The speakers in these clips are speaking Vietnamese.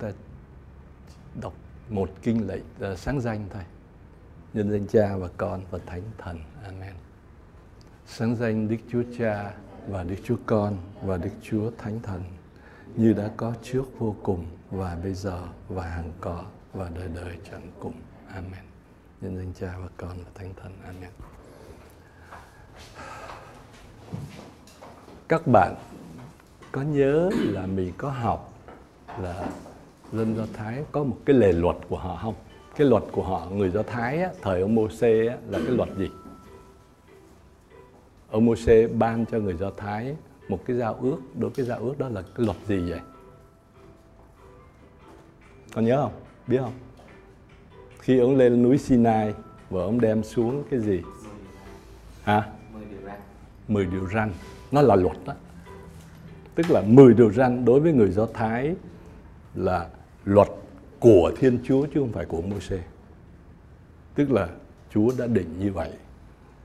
ta đọc một kinh lệnh uh, à, sáng danh thôi. Nhân danh cha và con và thánh thần. Amen. Sáng danh đức chúa cha và đức chúa con và đức chúa thánh thần như đã có trước vô cùng và bây giờ và hằng có và đời đời chẳng cùng. Amen. Nhân danh cha và con và thánh thần. Amen. Các bạn có nhớ là mình có học là dân do thái có một cái lề luật của họ không? Cái luật của họ người do thái á, thời ông Môsê á, là cái luật gì? Ông Môsê ban cho người do thái một cái giao ước. Đối với giao ước đó là cái luật gì vậy? Con nhớ không? Biết không? Khi ông lên núi Sinai và ông đem xuống cái gì? Hả? Mười điều răn. Nó là luật đó. Tức là 10 điều răn đối với người Do Thái là luật của Thiên Chúa chứ không phải của Môi-se. Tức là Chúa đã định như vậy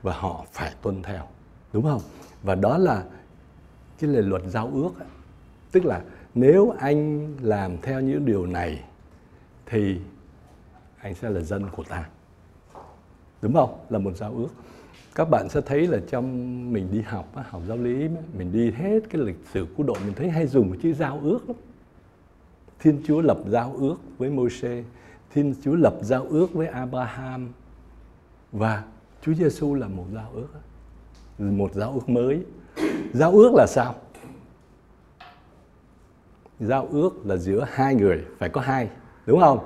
và họ phải tuân theo, đúng không? Và đó là cái lời luật giao ước tức là nếu anh làm theo những điều này thì anh sẽ là dân của ta đúng không là một giao ước các bạn sẽ thấy là trong mình đi học học giáo lý mình đi hết cái lịch sử cứu độ mình thấy hay dùng cái chữ giao ước lắm Thiên Chúa lập giao ước với Môi-se, Thiên Chúa lập giao ước với Abraham. Và Chúa Giêsu là một giao ước, một giao ước mới. Giao ước là sao? Giao ước là giữa hai người, phải có hai, đúng không?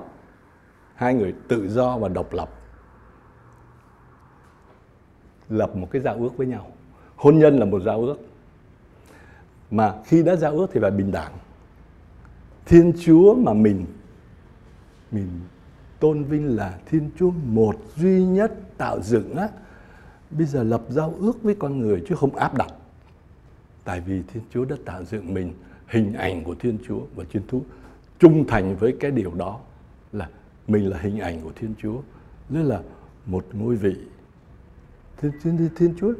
Hai người tự do và độc lập. Lập một cái giao ước với nhau. Hôn nhân là một giao ước. Mà khi đã giao ước thì phải bình đẳng thiên chúa mà mình mình tôn vinh là thiên chúa một duy nhất tạo dựng á bây giờ lập giao ước với con người chứ không áp đặt. Tại vì thiên chúa đã tạo dựng mình hình ảnh của thiên chúa và thiên chúa trung thành với cái điều đó là mình là hình ảnh của thiên chúa. Nên là một ngôi vị. Thiên, thiên, thiên chúa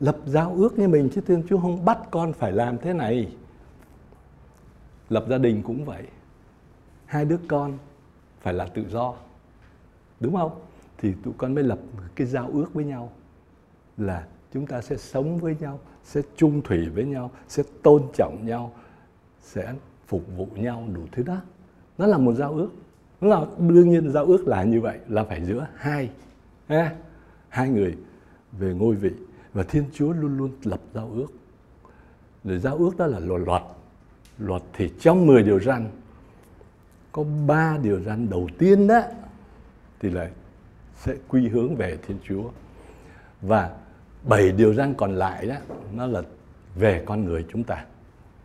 lập giao ước như mình chứ thiên chúa không bắt con phải làm thế này lập gia đình cũng vậy. Hai đứa con phải là tự do, đúng không? Thì tụi con mới lập cái giao ước với nhau là chúng ta sẽ sống với nhau, sẽ chung thủy với nhau, sẽ tôn trọng nhau, sẽ phục vụ nhau đủ thứ đó. Nó là một giao ước. Nó là, đương nhiên giao ước là như vậy, là phải giữa hai, ha? hai người về ngôi vị. Và thiên chúa luôn luôn lập giao ước. Rồi giao ước đó là luật luật luật thì trong 10 điều răn, có ba điều răn đầu tiên đó thì là sẽ quy hướng về thiên chúa. Và bảy điều răn còn lại đó, nó là về con người chúng ta,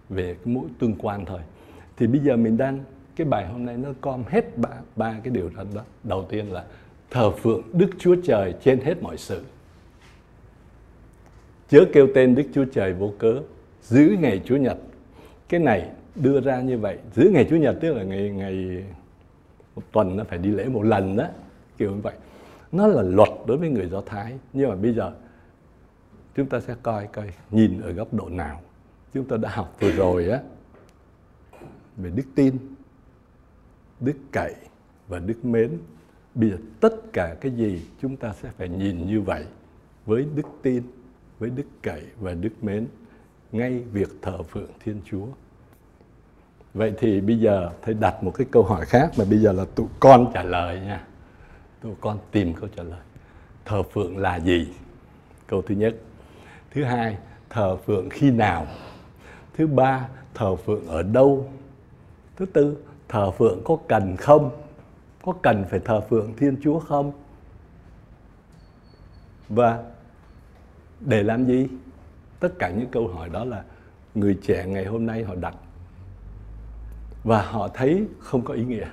về cái mối tương quan thôi. Thì bây giờ mình đang, cái bài hôm nay nó com hết ba ba cái điều răn đó. Đầu tiên là thờ phượng đức chúa trời trên hết mọi sự. Chớ kêu tên đức chúa trời vô cớ, giữ ngày Chúa nhật cái này đưa ra như vậy, giữa ngày chủ nhật, tức là ngày ngày một tuần nó phải đi lễ một lần đó, kiểu như vậy. Nó là luật đối với người do thái, nhưng mà bây giờ chúng ta sẽ coi coi nhìn ở góc độ nào. Chúng ta đã học vừa rồi á, về đức tin, đức cậy và đức mến. Bây giờ tất cả cái gì chúng ta sẽ phải nhìn như vậy, với đức tin, với đức cậy và đức mến ngay việc thờ phượng thiên chúa. Vậy thì bây giờ thầy đặt một cái câu hỏi khác mà bây giờ là tụi con trả lời nha. Tụi con tìm câu trả lời. Thờ phượng là gì? Câu thứ nhất. Thứ hai, thờ phượng khi nào? Thứ ba, thờ phượng ở đâu? Thứ tư, thờ phượng có cần không? Có cần phải thờ phượng thiên chúa không? Và để làm gì? Tất cả những câu hỏi đó là người trẻ ngày hôm nay họ đặt. Và họ thấy không có ý nghĩa.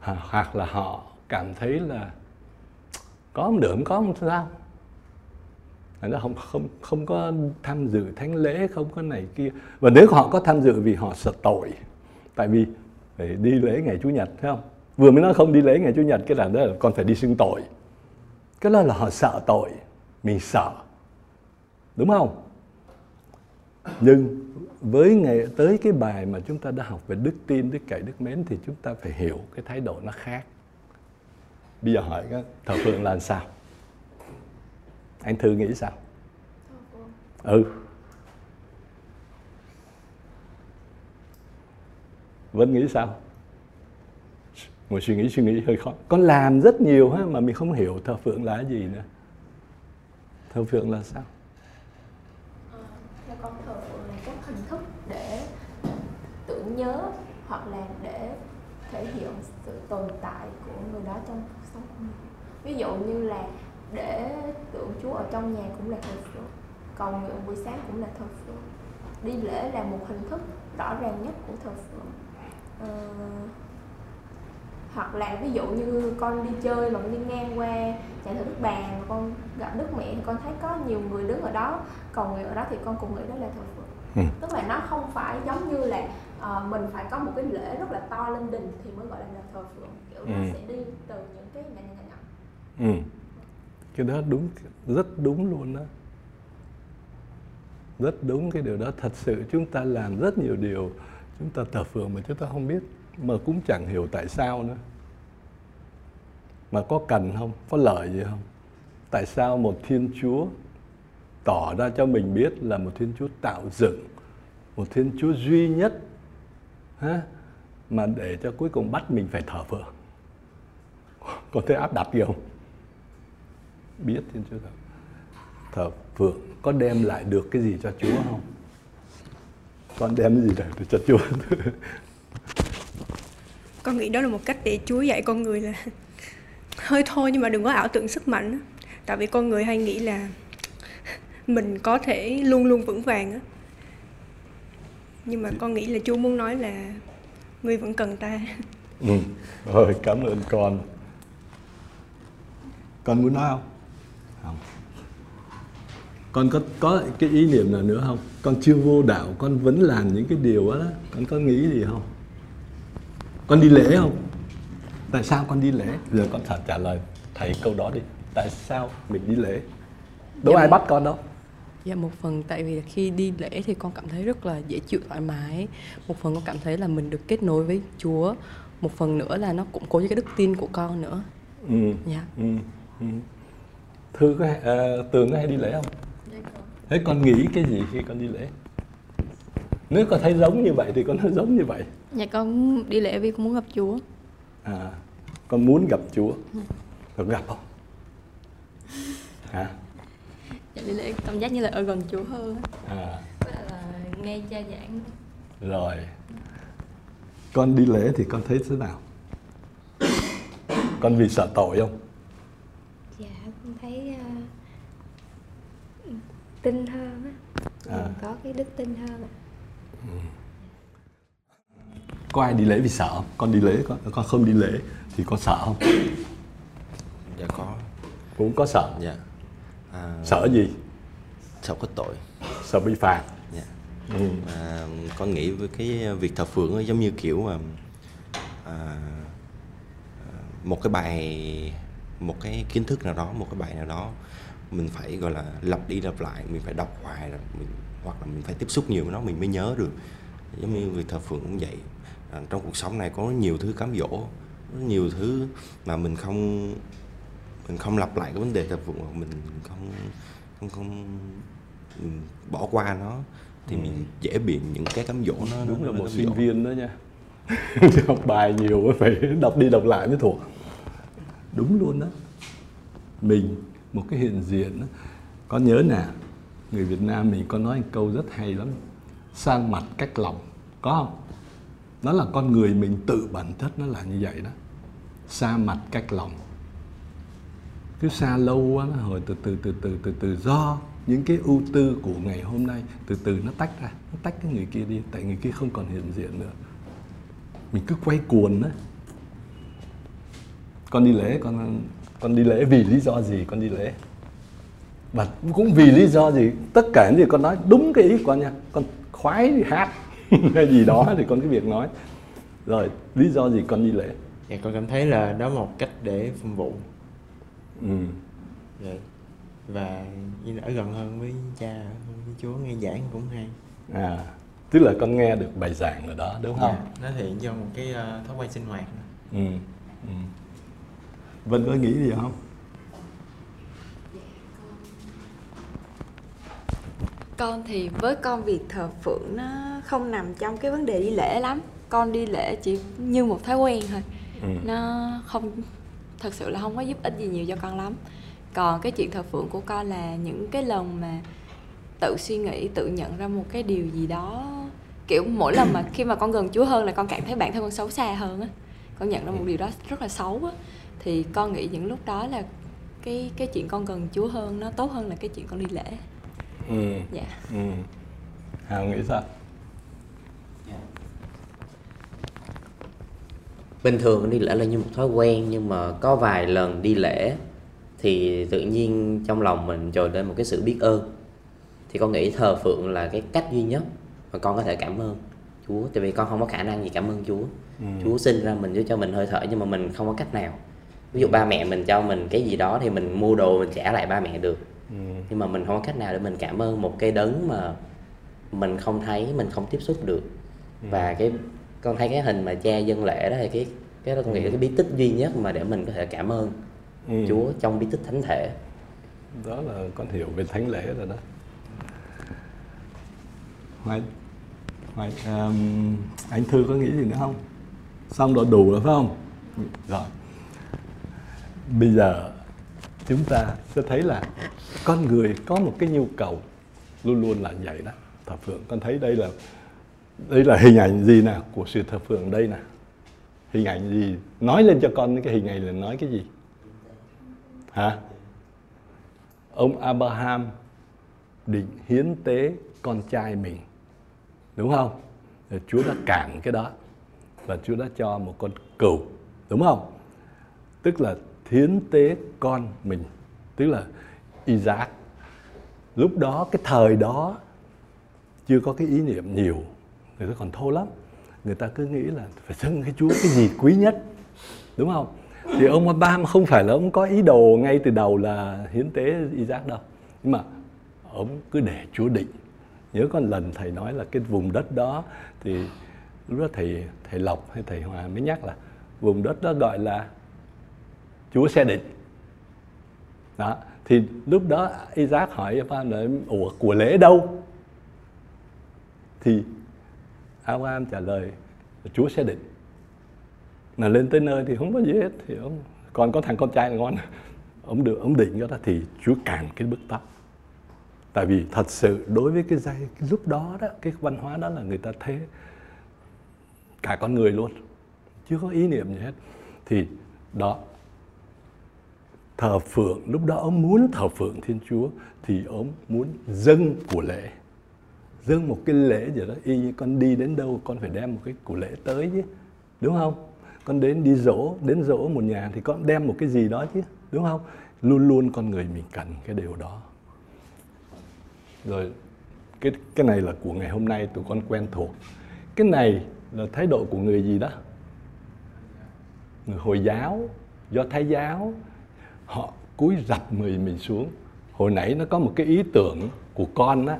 Hoặc là họ cảm thấy là có không được không có không sao. Nó không không không có tham dự thánh lễ, không có này kia. Và nếu họ có tham dự vì họ sợ tội, tại vì phải đi lễ ngày chủ nhật, thấy không? Vừa mới nói không đi lễ ngày chủ nhật, cái là đó là con phải đi xưng tội. Cái đó là họ sợ tội, mình sợ. Đúng không? Nhưng với ngày tới cái bài mà chúng ta đã học về đức tin đức cậy đức mến thì chúng ta phải hiểu cái thái độ nó khác. Bây giờ hỏi các thờ phượng là sao? Anh thư nghĩ sao? Ừ. Vẫn nghĩ sao? Ngồi suy nghĩ suy nghĩ hơi khó. Con làm rất nhiều ha mà mình không hiểu thờ phượng là gì nữa. Thờ phượng là sao con thờ phượng là các hình thức để tưởng nhớ hoặc là để thể hiện sự tồn tại của người đó trong cuộc sống của mình. Ví dụ như là để tượng Chúa ở trong nhà cũng là thờ phượng cầu nguyện buổi sáng cũng là thờ phượng. Đi lễ là một hình thức rõ ràng nhất của thờ phượng. À, hoặc là ví dụ như con đi chơi mà con đi ngang qua nhà thờ Đức Bà mà con gặp Đức Mẹ thì con thấy có nhiều người đứng ở đó cầu nguyện ở đó thì con cũng nghĩ đó là thờ phượng ừ. tức là nó không phải giống như là uh, mình phải có một cái lễ rất là to lên đình thì mới gọi là thờ phượng kiểu ừ. nó sẽ đi từ những cái nhỏ nhỏ nhỏ ừ. cái đó đúng rất đúng luôn đó rất đúng cái điều đó thật sự chúng ta làm rất nhiều điều chúng ta thờ phượng mà chúng ta không biết mà cũng chẳng hiểu tại sao nữa. Mà có cần không? Có lợi gì không? Tại sao một thiên chúa tỏ ra cho mình biết là một thiên chúa tạo dựng, một thiên chúa duy nhất ha? mà để cho cuối cùng bắt mình phải thờ phượng. Có thể áp đặt gì không? Biết thiên chúa thờ thờ phượng có đem lại được cái gì cho chúa không? Con đem cái gì để cho chúa? con nghĩ đó là một cách để Chúa dạy con người là hơi thôi nhưng mà đừng có ảo tưởng sức mạnh tại vì con người hay nghĩ là mình có thể luôn luôn vững vàng á. Nhưng mà con nghĩ là Chúa muốn nói là người vẫn cần ta. Ừ. rồi, cảm ơn con. Con muốn nói không? Không. Con có có cái ý niệm nào nữa không? Con chưa vô đạo, con vẫn làm những cái điều đó. Con có nghĩ gì không? Con đi lễ không tại sao con đi lễ giờ con thật trả lời thầy câu đó đi tại sao mình đi lễ đâu dạ, ai bắt con đâu Dạ một phần tại vì khi đi lễ thì con cảm thấy rất là dễ chịu thoải mái Một phần con cảm thấy là mình được kết nối với Chúa Một phần nữa là nó củng cố cho cái đức tin của con nữa ừ. Dạ ừ. Ừ. Thư có, uh, Tường có hay đi lễ không? Dạ Thế con nghĩ cái gì khi con đi lễ? Nếu con thấy giống như vậy thì con nói giống như vậy Dạ con đi lễ vì con muốn gặp Chúa À con muốn gặp Chúa Được gặp không? Hả? Dạ đi lễ cảm giác như là ở gần Chúa hơn À là nghe cha giảng Rồi Con đi lễ thì con thấy thế nào? con vì sợ tội không? Dạ con thấy uh, tin hơn á à. có cái đức tin hơn ừ có ai đi lễ vì sợ không? Con đi lễ con con không đi lễ thì con sợ không? Dạ có. Cũng có sợ. Dạ. À, sợ gì? Sợ có tội. Sợ bị phạt. Dạ. Ừ. à, con nghĩ với cái việc thờ phượng nó giống như kiểu à, à, một cái bài một cái kiến thức nào đó một cái bài nào đó mình phải gọi là lặp đi lặp lại mình phải đọc hoài rồi mình, hoặc là mình phải tiếp xúc nhiều với nó mình mới nhớ được giống như việc thờ phượng cũng vậy à, trong cuộc sống này có nhiều thứ cám dỗ nhiều thứ mà mình không mình không lặp lại cái vấn đề tập vụ mình không không không mình bỏ qua nó thì ừ. mình dễ bị những cái cám dỗ nó đúng nó, là một sinh dỗ. viên đó nha học bài nhiều phải đọc đi đọc lại mới thuộc đúng luôn đó mình một cái hiện diện đó. có nhớ nè người Việt Nam mình có nói một câu rất hay lắm. Sang mặt cách lòng. Có không? Nó là con người mình tự bản chất nó là như vậy đó. Xa mặt cách lòng. Cứ xa lâu quá nó hồi từ từ từ từ từ từ, do những cái ưu tư của ngày hôm nay từ từ nó tách ra. Nó tách cái người kia đi, tại người kia không còn hiện diện nữa. Mình cứ quay cuồng đó con đi lễ, con con đi lễ vì lý do gì con đi lễ? Và cũng vì lý do gì tất cả những gì con nói đúng cái ý của con nha con khoái hát hay gì đó thì con cái việc nói rồi lý do gì con đi lễ dạ con cảm thấy là đó một cách để phục vụ ừ. dạ. và ở gần hơn với cha với chúa nghe giảng cũng hay à tức là con nghe được bài giảng ở đó đúng không Dạ, nó hiện cho một cái ờ, thói quen sinh hoạt ừ. ừ. Vân có nghĩ gì không con thì với con việc thờ phượng nó không nằm trong cái vấn đề đi lễ lắm. Con đi lễ chỉ như một thói quen thôi. Ừ. nó không thật sự là không có giúp ích gì nhiều cho con lắm. Còn cái chuyện thờ phượng của con là những cái lần mà tự suy nghĩ tự nhận ra một cái điều gì đó kiểu mỗi lần mà khi mà con gần chúa hơn là con cảm thấy bản thân con xấu xa hơn á. Con nhận ra một điều đó rất là xấu á. Thì con nghĩ những lúc đó là cái cái chuyện con gần chúa hơn nó tốt hơn là cái chuyện con đi lễ ừ. dạ. Ừ. Hào nghĩ sao? Bình thường đi lễ là như một thói quen nhưng mà có vài lần đi lễ thì tự nhiên trong lòng mình trồi lên một cái sự biết ơn. Thì con nghĩ thờ phượng là cái cách duy nhất mà con có thể cảm ơn Chúa. Tại vì con không có khả năng gì cảm ơn Chúa. Ừ. Chúa sinh ra mình với cho mình hơi thở nhưng mà mình không có cách nào. Ví dụ ba mẹ mình cho mình cái gì đó thì mình mua đồ mình trả lại ba mẹ được Ừ. nhưng mà mình không có cách nào để mình cảm ơn một cái đấng mà mình không thấy mình không tiếp xúc được và cái con thấy cái hình mà cha dân lễ đó là cái cái đó con nghĩ là cái bí tích duy nhất mà để mình có thể cảm ơn Ừ. Chúa trong bí tích thánh thể đó là con hiểu về thánh lễ rồi đó Hoài, Hoài, um, anh Thư có nghĩ gì nữa không? Xong rồi đủ rồi phải không? Rồi. Bây giờ chúng ta sẽ thấy là con người có một cái nhu cầu luôn luôn là vậy đó. thập phượng, con thấy đây là đây là hình ảnh gì nào của sự thập phượng đây nè? Hình ảnh gì? Nói lên cho con cái hình ảnh là nói cái gì? Hả? Ông Abraham định hiến tế con trai mình đúng không Rồi Chúa đã cản cái đó và Chúa đã cho một con cừu đúng không tức là hiến tế con mình, tức là Isaac. Lúc đó, cái thời đó, chưa có cái ý niệm nhiều. Người ta còn thô lắm. Người ta cứ nghĩ là phải dâng cái Chúa cái gì quý nhất, đúng không? Thì ông Abraham không phải là ông có ý đồ ngay từ đầu là hiến tế Isaac đâu. Nhưng mà ông cứ để Chúa định. Nhớ có lần thầy nói là cái vùng đất đó thì lúc đó thầy thầy Lộc hay thầy Hòa mới nhắc là vùng đất đó gọi là Chúa sẽ định. Đó, thì lúc đó Isaac hỏi Abraham là, ủa, của lễ đâu? Thì Abraham trả lời, Chúa sẽ định. Là lên tới nơi thì không có gì hết, thì ông còn có thằng con trai là ngon ông được, ông định cho ta thì Chúa cản cái bức tóc. Tại vì thật sự đối với cái giai, cái lúc đó đó, cái văn hóa đó là người ta thế. Cả con người luôn. Chưa có ý niệm gì hết. Thì đó thờ phượng, lúc đó ông muốn thờ phượng thiên chúa thì ông muốn dâng của lễ. Dâng một cái lễ gì đó, y như con đi đến đâu, con phải đem một cái của lễ tới chứ, đúng không? Con đến đi dỗ đến dỗ một nhà thì con đem một cái gì đó chứ, đúng không? Luôn luôn con người mình cần cái điều đó. Rồi, cái cái này là của ngày hôm nay tụi con quen thuộc. Cái này là thái độ của người gì đó? Người hồi giáo, do thái giáo họ cúi rập người mình xuống. Hồi nãy nó có một cái ý tưởng của con đó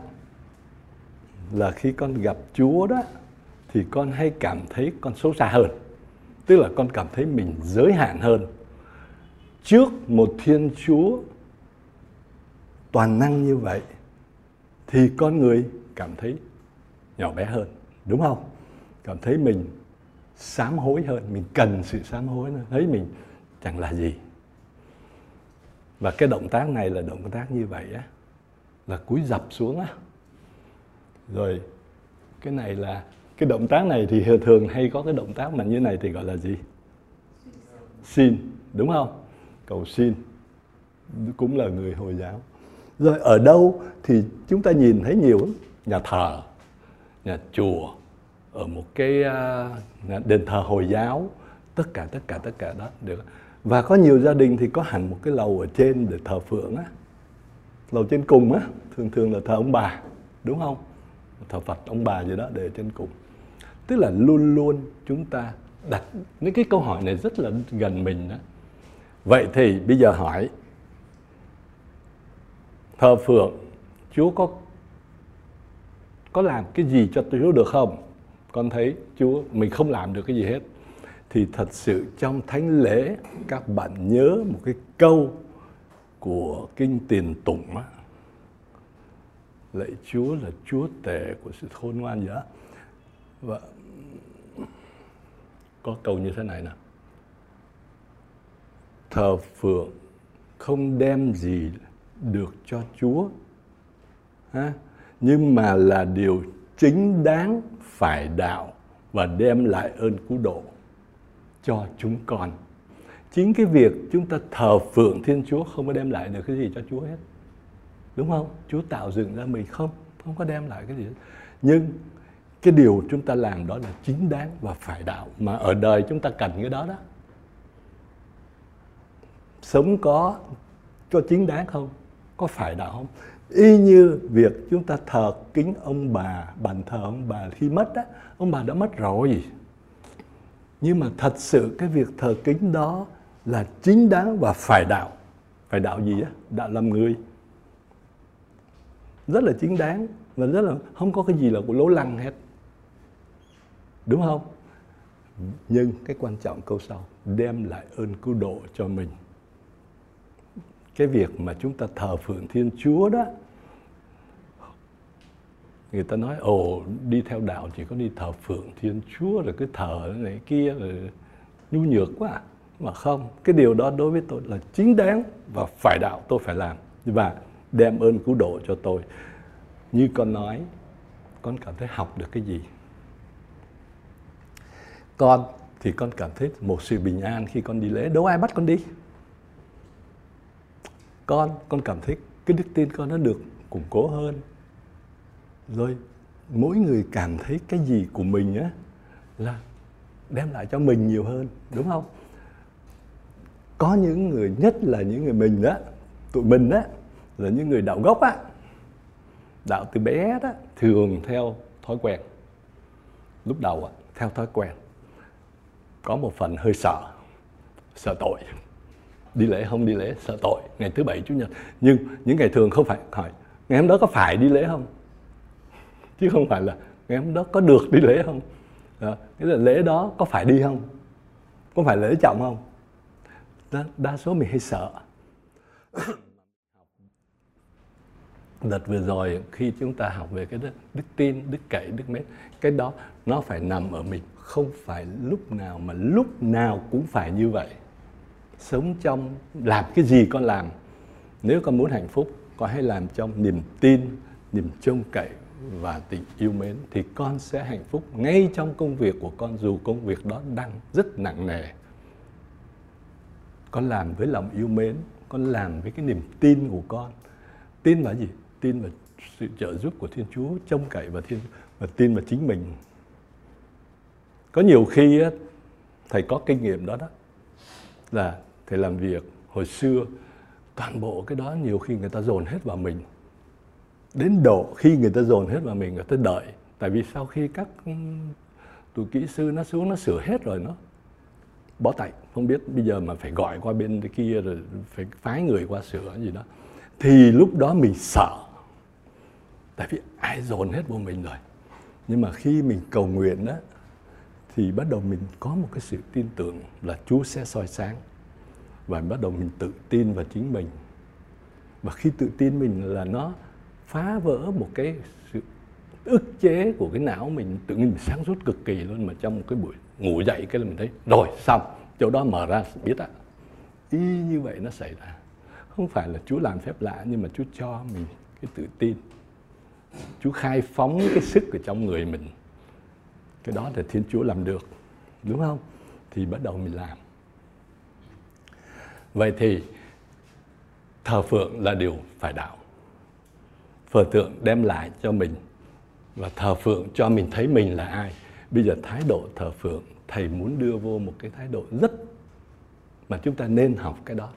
là khi con gặp chúa đó, thì con hay cảm thấy con xấu xa hơn. Tức là con cảm thấy mình giới hạn hơn. Trước một thiên chúa toàn năng như vậy, thì con người cảm thấy nhỏ bé hơn, đúng không? Cảm thấy mình sám hối hơn, mình cần sự sám hối hơn. Thấy mình chẳng là gì và cái động tác này là động tác như vậy á là cúi dập xuống á. Rồi cái này là cái động tác này thì thường hay có cái động tác mà như này thì gọi là gì? Xin. Đúng không? Cầu xin. Cũng là người hồi giáo. Rồi ở đâu thì chúng ta nhìn thấy nhiều lắm. Nhà thờ nhà chùa ở một cái uh, đền thờ hồi giáo. Tất cả tất cả tất cả đó được và có nhiều gia đình thì có hẳn một cái lầu ở trên để thờ phượng á. Lầu trên cùng á, thường thường là thờ ông bà, đúng không? Thờ phật, ông bà gì đó để trên cùng. Tức là luôn luôn chúng ta đặt những cái câu hỏi này rất là gần mình đó vậy thì bây giờ hỏi, thờ phượng, chúa có có làm cái gì cho Chúa được không? Con thấy Chúa, mình không làm được cái gì hết thì thật sự trong thánh lễ, các bạn nhớ một cái câu của kinh tiền tụng á. Lạy Chúa là Chúa tể của sự khôn ngoan nhớ và có câu như thế này nè. Thờ phượng không đem gì được cho Chúa, ha? nhưng mà là điều chính đáng phải đạo và đem lại ơn cứu độ cho chúng con. Chính cái việc chúng ta thờ phượng thiên chúa không có đem lại được cái gì cho chúa hết. Đúng không? Chúa tạo dựng ra mình không không có đem lại cái gì hết. nhưng cái điều chúng ta làm đó là chính đáng và phải đạo. Mà ở đời chúng ta cần cái đó đó. Sống có có chính đáng không? Có phải đạo không? Y như việc chúng ta thờ kính ông bà, bàn thờ ông bà khi mất á, ông bà đã mất rồi nhưng mà thật sự cái việc thờ kính đó là chính đáng và phải đạo. Phải đạo gì á? Đạo làm người. Rất là chính đáng và rất là không có cái gì là của lố lăng hết. Đúng không? Nhưng cái quan trọng câu sau, đem lại ơn cứu độ cho mình. Cái việc mà chúng ta thờ phượng thiên chúa đó người ta nói ồ đi theo đạo chỉ có đi thờ phượng thiên chúa rồi cái thờ này kia rồi nhu nhược quá à. mà không cái điều đó đối với tôi là chính đáng và phải đạo tôi phải làm. Và đem ơn cứu độ cho tôi. Như con nói con cảm thấy học được cái gì? Con. Thì con cảm thấy một sự bình an khi con đi lễ. Đâu ai bắt con đi? Con con cảm thấy cái đức tin con nó được củng cố hơn rồi, mỗi người cảm thấy cái gì của mình á là đem lại cho mình nhiều hơn, đúng không? Có những người, nhất là những người mình đó tụi mình đó là những người đạo gốc á. Đạo từ bé đó, thường theo thói quen. Lúc đầu á, theo thói quen, có một phần hơi sợ sợ tội. Đi lễ không, đi lễ, sợ tội. Ngày thứ bảy, chủ nhật. Nhưng những ngày thường không phải, hỏi, ngày hôm đó có phải đi lễ không? Chứ không phải là ngày hôm đó có được đi lễ không? Đó. cái là lễ đó có phải đi không? Có phải lễ trọng không? Đa, đa số mình hay sợ. Đợt vừa rồi khi chúng ta học về cái đó, đức tin đức cậy đức mến cái đó nó phải nằm ở mình. Không phải lúc nào mà lúc nào cũng phải như vậy. Sống trong làm cái gì con làm. Nếu con muốn hạnh phúc con hãy làm trong niềm tin niềm trông cậy và tình yêu mến, thì con sẽ hạnh phúc ngay trong công việc của con, dù công việc đó đang rất nặng nề. Con làm với lòng yêu mến, con làm với cái niềm tin của con. Tin vào gì? Tin vào sự trợ giúp của thiên chúa, trông cậy vào thiên, và tin vào chính mình. Có nhiều khi thầy có kinh nghiệm đó đó, là thầy làm việc hồi xưa, toàn bộ cái đó nhiều khi người ta dồn hết vào mình đến độ khi người ta dồn hết vào mình, người ta đợi. Tại vì sau khi các ừ, tụi kỹ sư nó xuống, nó sửa hết rồi, nó bó tay. Không biết bây giờ mà phải gọi qua bên kia rồi phải phái người qua sửa gì đó. Thì lúc đó mình sợ. Tại vì ai dồn hết vô mình rồi? Nhưng mà khi mình cầu nguyện đó thì bắt đầu mình có một cái sự tin tưởng là Chúa sẽ soi sáng. Và bắt đầu mình tự tin vào chính mình. Và khi tự tin mình là nó phá vỡ một cái sự ức chế của cái não mình. Tự nhiên mình sáng suốt cực kỳ luôn mà trong một cái buổi ngủ dậy cái là mình thấy, rồi, xong. Chỗ đó mở ra, biết ạ. Y như vậy nó xảy ra. Không phải là Chúa làm phép lạ, nhưng mà Chúa cho mình cái tự tin. Chúa khai phóng cái sức ở trong người mình. Cái đó là Thiên Chúa làm được, đúng không? Thì bắt đầu mình làm. Vậy thì thờ phượng là điều phải đạo phở tượng đem lại cho mình và thờ phượng cho mình thấy mình là ai. Bây giờ thái độ thờ phượng, thầy muốn đưa vô một cái thái độ rất mà chúng ta nên học cái đó.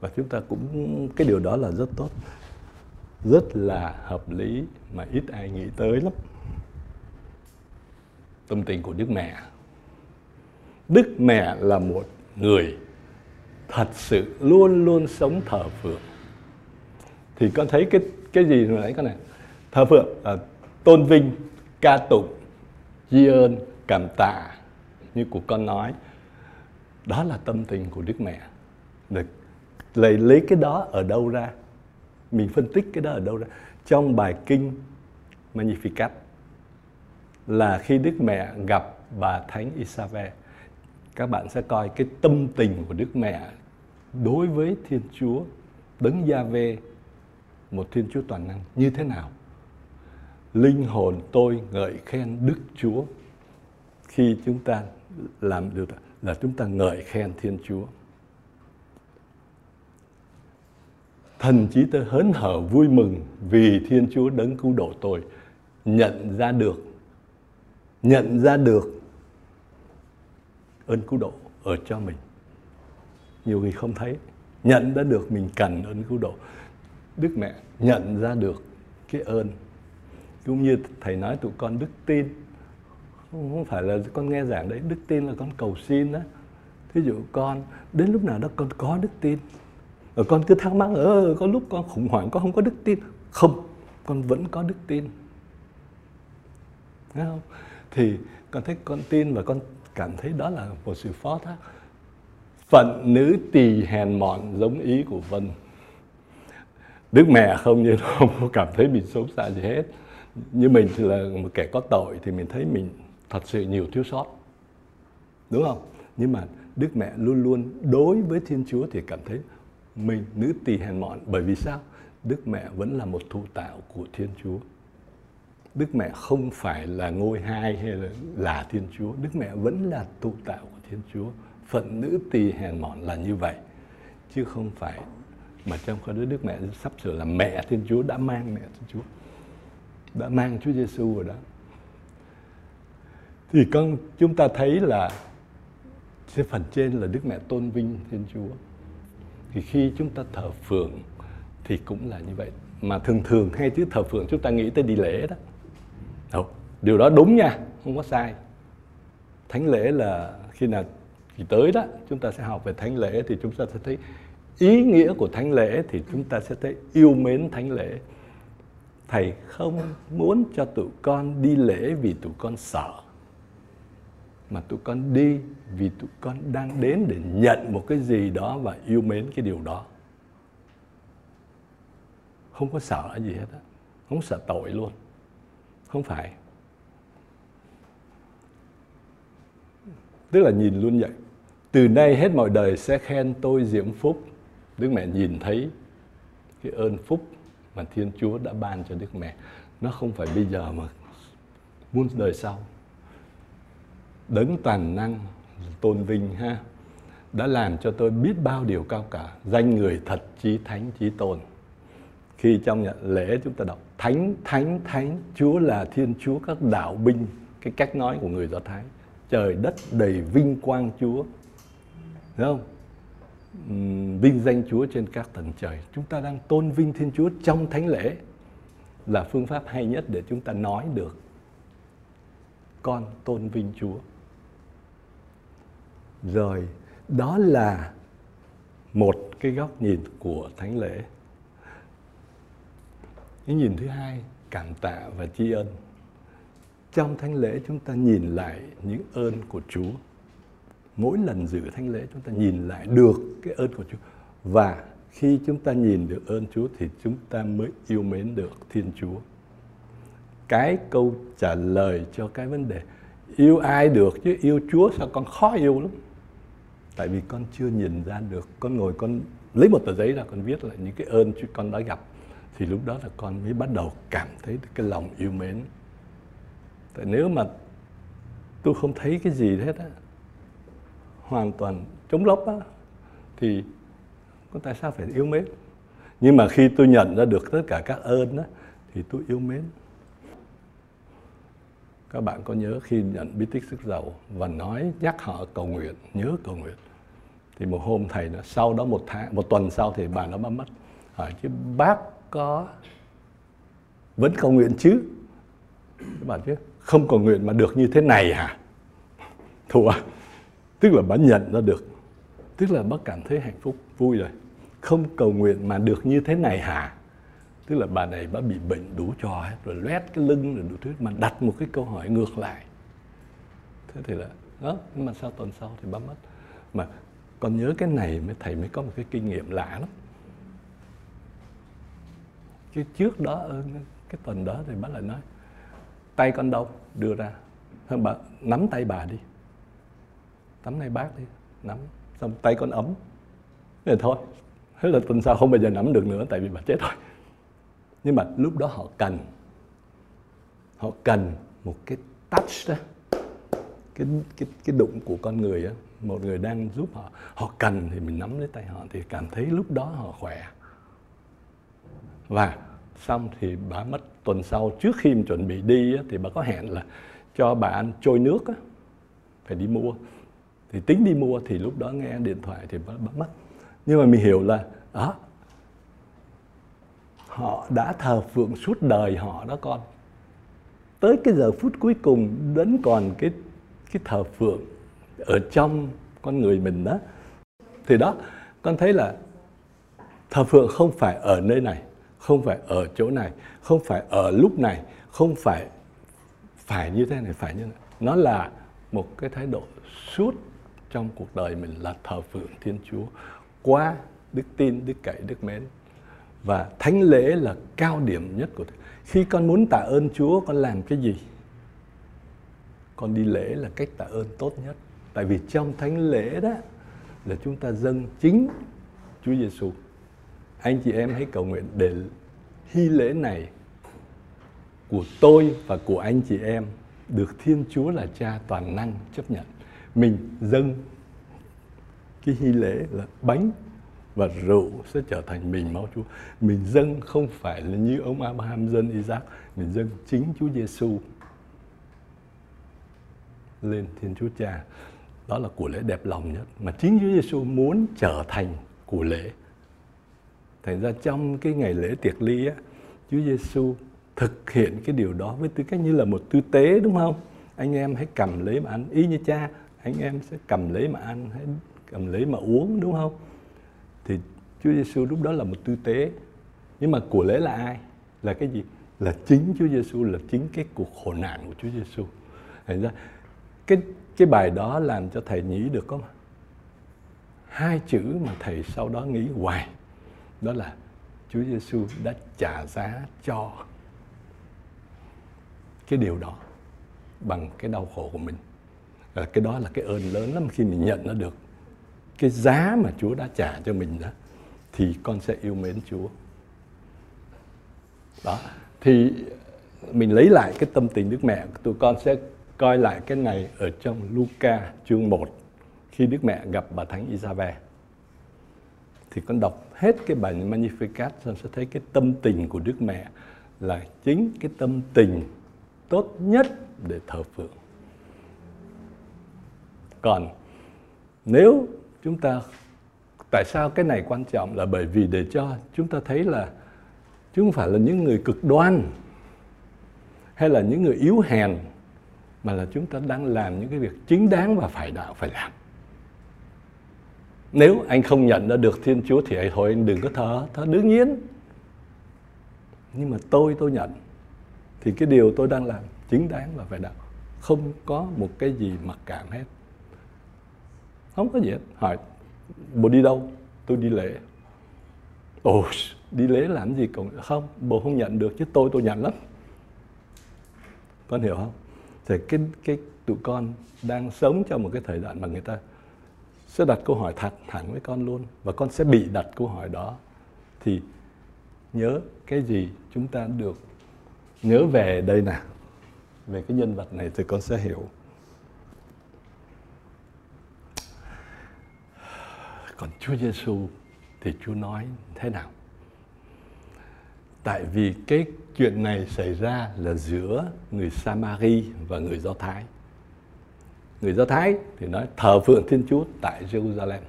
Và chúng ta cũng, cái điều đó là rất tốt, rất là hợp lý mà ít ai nghĩ tới lắm. Tâm tình của đức mẹ. Đức mẹ là một người thật sự luôn luôn sống thờ phượng. Thì con thấy cái cái gì rồi đấy con này. Thờ phượng à, tôn vinh ca tụng tri ơn cảm tạ như của con nói. Đó là tâm tình của đức mẹ. Được lấy lấy cái đó ở đâu ra? Mình phân tích cái đó ở đâu ra? Trong bài kinh Magnificat là khi Đức Mẹ gặp bà Thánh Isabel các bạn sẽ coi cái tâm tình của Đức Mẹ đối với Thiên Chúa đấng Gia Vê một Thiên Chúa toàn năng, như thế nào? Linh hồn tôi ngợi khen Đức Chúa. Khi chúng ta làm được, là chúng ta ngợi khen Thiên Chúa. Thần trí tôi hớn hở vui mừng vì Thiên Chúa đấng cứu độ tôi, nhận ra được, nhận ra được ơn cứu độ ở cho mình. Nhiều người không thấy, nhận ra được mình cần ơn cứu độ đức mẹ nhận ra được cái ơn. Cũng như thầy nói tụi con đức tin. Không phải là con nghe giảng đấy, đức tin là con cầu xin đó thí dụ con, đến lúc nào đó con có đức tin, rồi con cứ thắc mắc ờ có lúc con khủng hoảng, con không có đức tin. Không, con vẫn có đức tin. Thấy không? Thì con thấy con tin và con cảm thấy đó là một sự phó thác. Phận nữ tỳ hèn mọn giống ý của vân đức mẹ không như không có cảm thấy mình xấu xa gì hết. Như mình thì là một kẻ có tội thì mình thấy mình thật sự nhiều thiếu sót. Đúng không? Nhưng mà đức mẹ luôn luôn đối với thiên chúa thì cảm thấy mình nữ tỳ hèn mọn. Bởi vì sao? Đức mẹ vẫn là một thụ tạo của thiên chúa. Đức mẹ không phải là ngôi hai hay là, là thiên chúa. Đức mẹ vẫn là thụ tạo của thiên chúa. Phận nữ tỳ hèn mọn là như vậy chứ không phải mà trong khi đó đức mẹ sắp sửa là mẹ thiên chúa đã mang mẹ thiên chúa. Đã mang chúa giêsu rồi đó. Thì con chúng ta thấy là cái phần trên là đức mẹ tôn vinh thiên chúa. Thì khi chúng ta thờ phượng thì cũng là như vậy. Mà thường thường hay chứ thờ phượng chúng ta nghĩ tới đi lễ đó. Đâu, điều đó đúng nha không có sai. Thánh lễ là khi nào thì tới đó chúng ta sẽ học về thánh lễ thì chúng ta sẽ thấy ý nghĩa của thánh lễ thì chúng ta sẽ thấy yêu mến thánh lễ. Thầy không muốn cho tụi con đi lễ vì tụi con sợ, mà tụi con đi vì tụi con đang đến để nhận một cái gì đó và yêu mến cái điều đó. Không có sợ gì hết á. Không sợ tội luôn. Không phải. Tức là nhìn luôn vậy. Từ nay hết mọi đời sẽ khen tôi diễm phúc đức mẹ nhìn thấy cái ơn phúc mà thiên chúa đã ban cho đức mẹ. Nó không phải bây giờ mà muôn đời sau. Đấng toàn năng, tôn vinh ha, đã làm cho tôi biết bao điều cao cả. Danh người thật, chí thánh, chí tôn. Khi trong nhận lễ chúng ta đọc, thánh thánh thánh, chúa là thiên chúa các đạo binh. Cái cách nói của người do thái, trời đất đầy vinh quang chúa. Đúng không? Vinh danh chúa trên các tầng trời. Chúng ta đang tôn vinh thiên chúa trong thánh lễ là phương pháp hay nhất để chúng ta nói được con tôn vinh chúa. Rồi, đó là một cái góc nhìn của thánh lễ. Cái nhìn thứ hai, cảm tạ và tri ân. Trong thánh lễ chúng ta nhìn lại những ơn của chúa mỗi lần dự thánh lễ chúng ta nhìn lại được cái ơn của chúa. Và khi chúng ta nhìn được ơn chúa thì chúng ta mới yêu mến được thiên chúa. Cái câu trả lời cho cái vấn đề, yêu ai được chứ yêu chúa sao con khó yêu lắm? Tại vì con chưa nhìn ra được. Con ngồi, con lấy một tờ giấy ra, con viết lại những cái ơn con đã gặp. Thì lúc đó là con mới bắt đầu cảm thấy cái lòng yêu mến. Tại nếu mà tôi không thấy cái gì hết á hoàn toàn chống lốc á, thì có tại sao phải yêu mến? Nhưng mà khi tôi nhận ra được tất cả các ơn đó thì tôi yêu mến. Các bạn có nhớ khi nhận bí tích sức giàu và nói nhắc họ cầu nguyện, nhớ cầu nguyện, thì một hôm thầy nó sau đó một tháng, một tuần sau thì bà nó bắt mất hỏi, chứ bác có vẫn cầu nguyện chứ? Các bạn chứ, không cầu nguyện mà được như thế này hả? Thua tức là bà nhận ra được. Tức là bác cảm thấy hạnh phúc, vui rồi. Không cầu nguyện mà được như thế này hả? Tức là bà này bà bị bệnh đủ trò hết, rồi loét cái lưng, rồi đủ thứ. Mà đặt một cái câu hỏi ngược lại. Thế thì là đó nhưng mà sau tuần sau thì bà mất? Mà còn nhớ cái này mới, thầy mới có một cái kinh nghiệm lạ lắm. Cái trước đó cái tuần đó thì bác lại nói, tay con đâu? Đưa ra. Thôi bà nắm tay bà đi tắm nay bác đi nắm. Xong tay con ấm. Thế thôi. Thế là tuần sau không bao giờ nắm được nữa tại vì bà chết rồi. Nhưng mà lúc đó họ cần. Họ cần một cái touch đó. Cái cái cái đụng của con người á. Một người đang giúp họ. Họ cần thì mình nắm lấy tay họ thì cảm thấy lúc đó họ khỏe. Và xong thì bà mất tuần sau trước khi mình chuẩn bị đi á, thì bà có hẹn là cho bà ăn trôi nước á, phải đi mua thì tính đi mua thì lúc đó nghe điện thoại thì bắt, bắt mất nhưng mà mình hiểu là đó họ đã thờ phượng suốt đời họ đó con. Tới cái giờ phút cuối cùng đến còn cái cái thờ phượng ở trong con người mình đó. Thì đó con thấy là thờ phượng không phải ở nơi này không phải ở chỗ này không phải ở lúc này không phải phải như thế này phải như thế này. Nó là một cái thái độ suốt trong cuộc đời mình là thờ phượng thiên chúa qua đức tin, đức cậy, đức mến và thánh lễ là cao điểm nhất của khi con muốn tạ ơn chúa, con làm cái gì con đi lễ là cách tạ ơn tốt nhất tại vì trong thánh lễ đó là chúng ta dâng chính Chúa Giêsu. Anh chị em hãy cầu nguyện để hy lễ này của tôi và của anh chị em được Thiên Chúa là Cha toàn năng chấp nhận. Mình dâng cái hy lễ là bánh và rượu sẽ trở thành mình máu Chúa. Mình dâng không phải là như ông Abraham dân Isaac, mình dâng chính Chúa Giêsu lên Thiên Chúa Cha. Đó là của lễ đẹp lòng nhất mà chính Chúa Giêsu muốn trở thành của lễ. Thành ra trong cái ngày lễ tiệc ly á, Chúa Giêsu thực hiện cái điều đó với tư cách như là một tư tế đúng không? Anh em hãy cầm lấy mà ăn y như cha, anh em sẽ cầm lấy mà ăn, hay cầm lấy mà uống đúng không? Thì Chúa Giêsu lúc đó là một tư tế. Nhưng mà của lễ là ai? Là cái gì? Là chính Chúa Giêsu là chính cái cuộc khổ nạn của Chúa Giêsu. Thành ra cái cái bài đó làm cho thầy nghĩ được có hai chữ mà thầy sau đó nghĩ hoài đó là Chúa Giêsu đã trả giá cho cái điều đó bằng cái đau khổ của mình và cái đó là cái ơn lớn lắm khi mình nhận nó được cái giá mà Chúa đã trả cho mình đó, thì con sẽ yêu mến Chúa đó, thì mình lấy lại cái tâm tình Đức Mẹ tụi con sẽ coi lại cái này ở trong Luca chương 1 khi Đức Mẹ gặp bà Thánh Isabel. Thì con đọc hết cái bài Magnificat, con sẽ thấy cái tâm tình của Đức Mẹ là chính cái tâm tình tốt nhất để thờ phượng. Còn nếu chúng ta, tại sao cái này quan trọng là bởi vì để cho chúng ta thấy là chúng không phải là những người cực đoan hay là những người yếu hèn, mà là chúng ta đang làm những cái việc chính đáng và phải đạo, phải làm. Nếu anh không nhận ra được thiên chúa thì ấy thôi anh, đừng có thờ thờ đương nhiên. Nhưng mà tôi tôi nhận thì cái điều tôi đang làm chính đáng và phải đạo. Không có một cái gì mặc cảm hết không có gì hết. Hỏi, bố đi đâu? Tôi đi lễ. Ồ đi lễ làm gì còn không, bố không nhận được chứ tôi tôi nhận lắm. Con hiểu không? Thì cái cái tụi con đang sống trong một cái thời đại mà người ta sẽ đặt câu hỏi thật thẳng với con luôn và con sẽ bị đặt câu hỏi đó. Thì nhớ cái gì chúng ta được nhớ về đây nè, về cái nhân vật này thì con sẽ hiểu. Còn Chúa Giêsu thì Chúa nói thế nào tại vì cái chuyện này xảy ra là giữa người Samari và người Do Thái. Người Do Thái thì nói thờ phượng Thiên Chúa tại Jerusalem.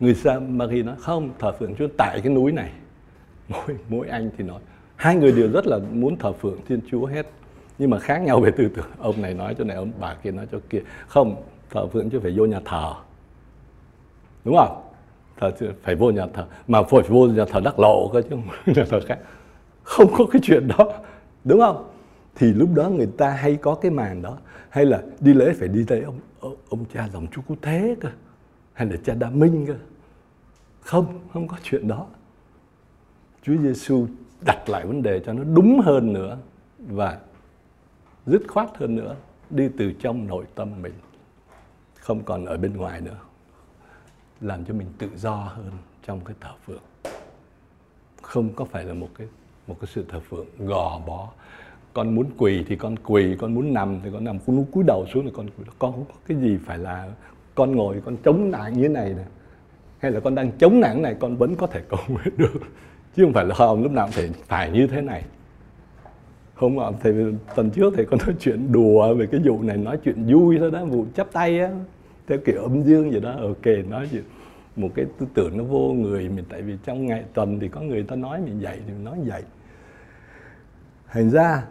Người Samari nói không, thờ phượng Chúa tại cái núi này. Mỗi, mỗi anh thì nói hai người đều rất là muốn thờ phượng Thiên Chúa hết nhưng mà khác nhau về tư tưởng ông này nói cho này ông bà kia nói cho kia không thờ phượng chứ phải vô nhà thờ đúng không? Thờ phải vô nhà thờ. Mà phải vô nhà thờ đắc lộ cơ chứ không nhà thờ khác. Không có cái chuyện đó đúng không? Thì lúc đó người ta hay có cái màn đó hay là đi lễ phải đi lễ ông ông, ông cha dòng chú cú thế cơ hay là cha đa minh cơ. Không không có chuyện đó. Chúa Giêsu đặt lại vấn đề cho nó đúng hơn nữa và dứt khoát hơn nữa đi từ trong nội tâm mình không còn ở bên ngoài nữa làm cho mình tự do hơn trong cái thờ phượng. Không có phải là một cái một cái sự thờ phượng gò bó. Con muốn quỳ thì con quỳ, con muốn nằm thì con nằm. Con muốn cúi đầu xuống thì con con không có cái gì phải là con ngồi, con chống nạn như thế này nè. Hay là con đang chống nạn này, con vẫn có thể cầu nguyện được. Chứ không phải là không lúc nào cũng phải phải như thế này. Không ạ thầy tuần trước thầy con nói chuyện đùa về cái vụ này, nói chuyện vui thôi đó, vụ chắp tay á. Theo kiểu âm dương vậy đó. Ok, nói chuyện một cái tư tưởng nó vô người mình, tại vì trong ngày tuần thì có người ta nói mình dạy thì mình nói dạy. Thành ra,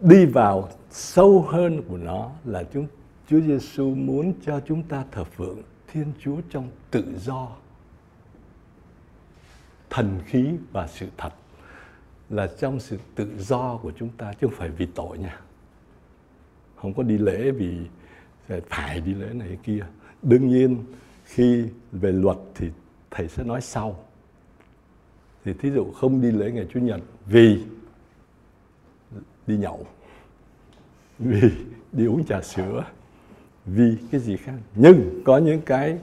đi vào sâu hơn của nó là chúng, Chúa Giêsu muốn cho chúng ta thờ phượng Thiên Chúa trong tự do, thần khí và sự thật là trong sự tự do của chúng ta chứ không phải vì tội nha. Không có đi lễ vì phải đi lễ này kia. Đương nhiên khi về luật thì thầy sẽ nói sau. Thì thí dụ không đi lễ ngày chủ nhật vì đi nhậu, vì đi uống trà sữa, vì cái gì khác. Nhưng có những cái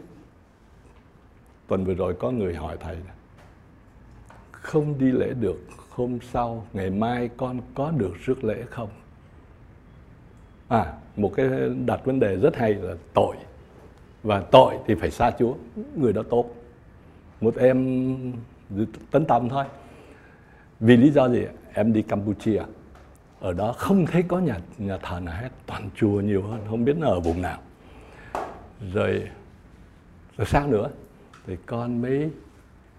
tuần vừa rồi có người hỏi thầy là không đi lễ được hôm sau, ngày mai con có được rước lễ không? À một cái đặt vấn đề rất hay là tội và tội thì phải xa chúa người đó tốt. Một em tấn tâm thôi. Vì lý do gì em đi campuchia. Ở đó không thấy có nhà nhà thờ nào hết toàn chùa nhiều hơn không biết nó ở vùng nào. Rồi rồi sao nữa? Thì con mới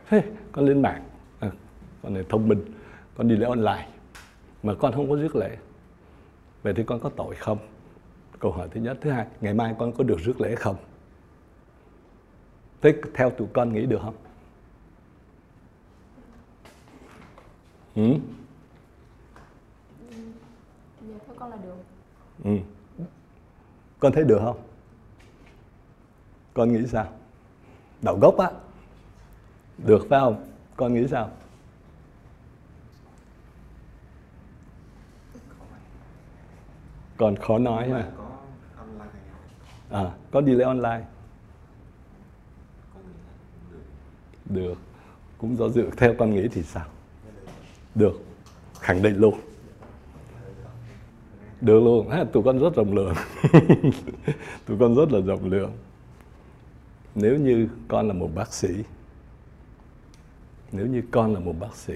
hey, con lên mạng. À, con này thông minh. Con đi lễ online. Mà con không có rước lễ. Vậy thì con có tội không? Câu hỏi thứ nhất. Thứ hai ngày mai con có được rước lễ không? Thế theo tụi con nghĩ được không? Ừ? Dạ, theo con là được. Ừ. con thấy được không? Con nghĩ sao? Đạo gốc á. Được phải không? Con nghĩ sao? Còn khó nói mà à có đi lễ online được. Cũng do dự. Theo con nghĩ thì sao? Được. Khẳng định luôn. Được luôn. À, tụi con rất rộng lượng. Tụi con rất là rộng lượng. Nếu như con là một bác sĩ nếu như con là một bác sĩ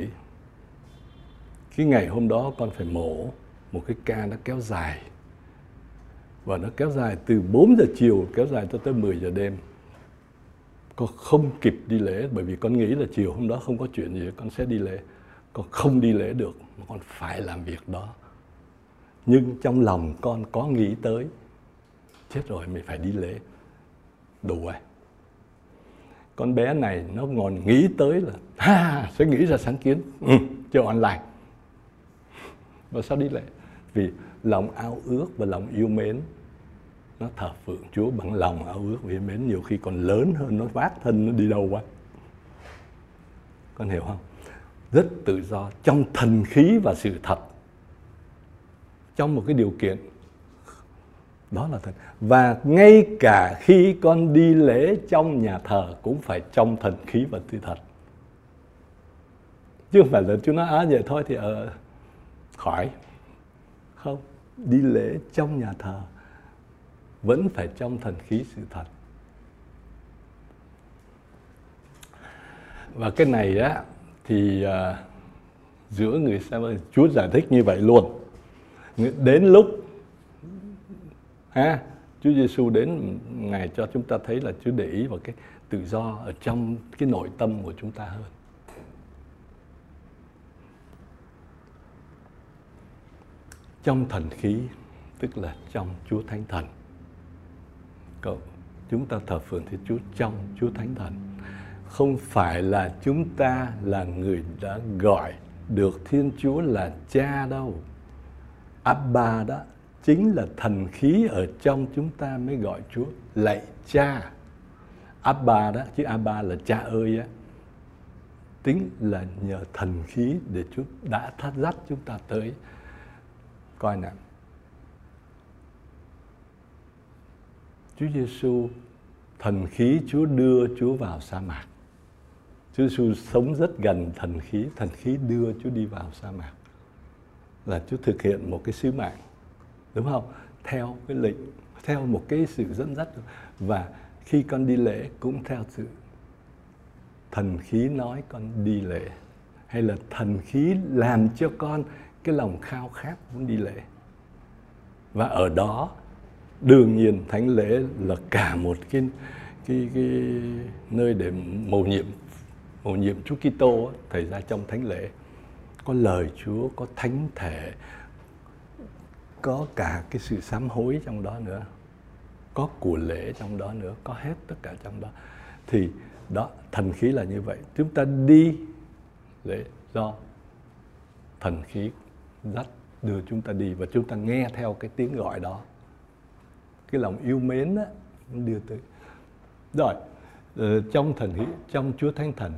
cái ngày hôm đó con phải mổ một cái ca nó kéo dài. Và nó kéo dài từ 4 giờ chiều kéo dài cho tới 10 giờ đêm con không kịp đi lễ bởi vì con nghĩ là chiều hôm đó không có chuyện gì con sẽ đi lễ. Con không đi lễ được mà con phải làm việc đó. Nhưng trong lòng con có nghĩ tới chết rồi mình phải đi lễ. Đủ rồi. Con bé này nó còn nghĩ tới là ha sẽ nghĩ ra sáng kiến. Ừ, cho online. Và sao đi lễ? Vì lòng ao ước và lòng yêu mến nó thờ phượng Chúa bằng lòng ao ước. Và mến nhiều khi còn lớn hơn nó vác thân nó đi đâu quá. Con hiểu không? Rất tự do trong thần khí và sự thật. Trong một cái điều kiện đó là thật. Và ngay cả khi con đi lễ trong nhà thờ cũng phải trong thần khí và sự thật. Chứ không phải là chúng nó á vậy thôi thì ở uh, khỏi. Không. Đi lễ trong nhà thờ vẫn phải trong thần khí sự thật. Và cái này á thì uh, giữa người xem Chúa giải thích như vậy luôn. Đến lúc ha Chúa Giêsu đến ngày cho chúng ta thấy là Chúa để ý vào cái tự do ở trong cái nội tâm của chúng ta hơn. Trong thần khí tức là trong Chúa Thánh Thần. Cậu, chúng ta thờ phượng Thiên Chúa trong Chúa Thánh Thần. Không phải là chúng ta là người đã gọi được Thiên Chúa là cha đâu. Abba đó chính là thần khí ở trong chúng ta mới gọi Chúa lạy cha. Abba đó, chứ Abba là cha ơi á. Tính là nhờ thần khí để Chúa đã thắt dắt chúng ta tới. Coi nào. Chúa Giêsu thần khí Chúa đưa Chúa vào sa mạc. Chúa Giêsu sống rất gần thần khí, thần khí đưa Chúa đi vào sa mạc. Là Chúa thực hiện một cái sứ mạng, đúng không? Theo cái lệnh, theo một cái sự dẫn dắt và khi con đi lễ cũng theo sự thần khí nói con đi lễ hay là thần khí làm cho con cái lòng khao khát muốn đi lễ và ở đó đương nhiên, thánh lễ là cả một cái cái cái nơi để mầu nhiệm mầu nhiệm Chúa Kitô thầy ra trong thánh lễ. Có lời Chúa, có thánh thể, có cả cái sự sám hối trong đó nữa, có của lễ trong đó nữa, có hết tất cả trong đó. Thì đó, thần khí là như vậy. Chúng ta đi lễ do thần khí dắt đưa chúng ta đi và chúng ta nghe theo cái tiếng gọi đó cái lòng yêu mến đó đưa tới. Rồi ờ, trong thần khí trong Chúa Thánh Thần,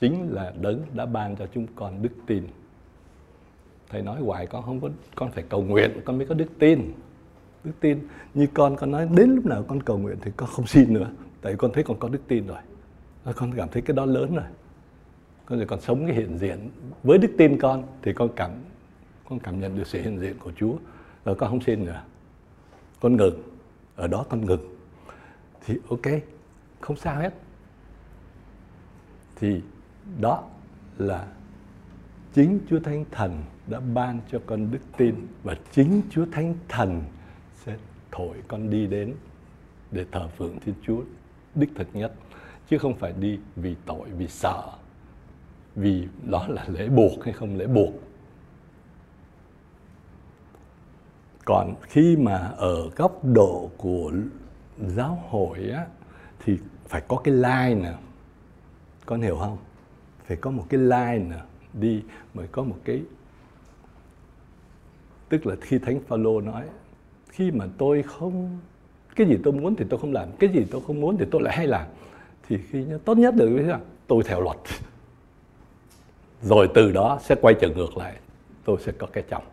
chính là đấng đã ban cho chúng con đức tin. Thầy nói hoài con không có, con phải cầu nguyện, con mới có đức tin. Đức tin, như con con nói đến lúc nào con cầu nguyện thì con không xin nữa. Tại con thấy con có đức tin rồi. Con cảm thấy cái đó lớn rồi. Con rồi con sống cái hiện diện với đức tin con, thì con cảm con cảm nhận được sự hiện diện của Chúa. Rồi con không xin nữa con ngừng, ở đó con ngừng. Thì ok, không sao hết. Thì đó là chính Chúa Thánh Thần đã ban cho con đức tin và chính Chúa Thánh Thần sẽ thổi con đi đến để thờ phượng Thiên Chúa đích thực nhất, chứ không phải đi vì tội, vì sợ, vì đó là lễ buộc hay không lễ buộc. Còn khi mà ở góc độ của giáo hội á, thì phải có cái line nè. Con hiểu không? Phải có một cái line nè, đi mới có một cái, tức là khi thánh phaolô nói, khi mà tôi không, cái gì tôi muốn thì tôi không làm, cái gì tôi không muốn thì tôi lại hay làm. Thì khi tốt nhất được là tôi theo luật. Rồi từ đó sẽ quay trở ngược lại, tôi sẽ có cái chồng.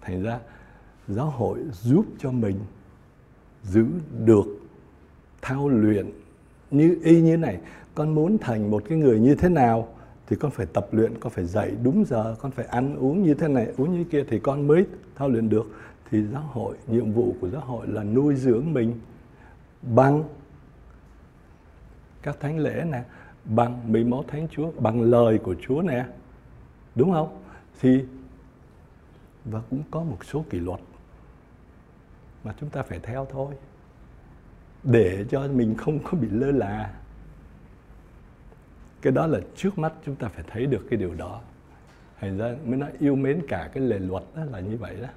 Thành ra giáo hội giúp cho mình giữ được thao luyện như, y như này. Con muốn thành một cái người như thế nào thì con phải tập luyện, con phải dậy đúng giờ, con phải ăn uống như thế này, uống như kia thì con mới thao luyện được. Thì giáo hội, nhiệm vụ của giáo hội là nuôi dưỡng mình bằng các thánh lễ nè, bằng mỹ máu thánh chúa, bằng lời của chúa nè. Đúng không? Thì, và cũng có một số kỷ luật mà chúng ta phải theo thôi. Để cho mình không có bị lơ là. Cái đó là trước mắt chúng ta phải thấy được cái điều đó. Thành ra mới nói yêu mến cả cái lề luật đó là như vậy đó.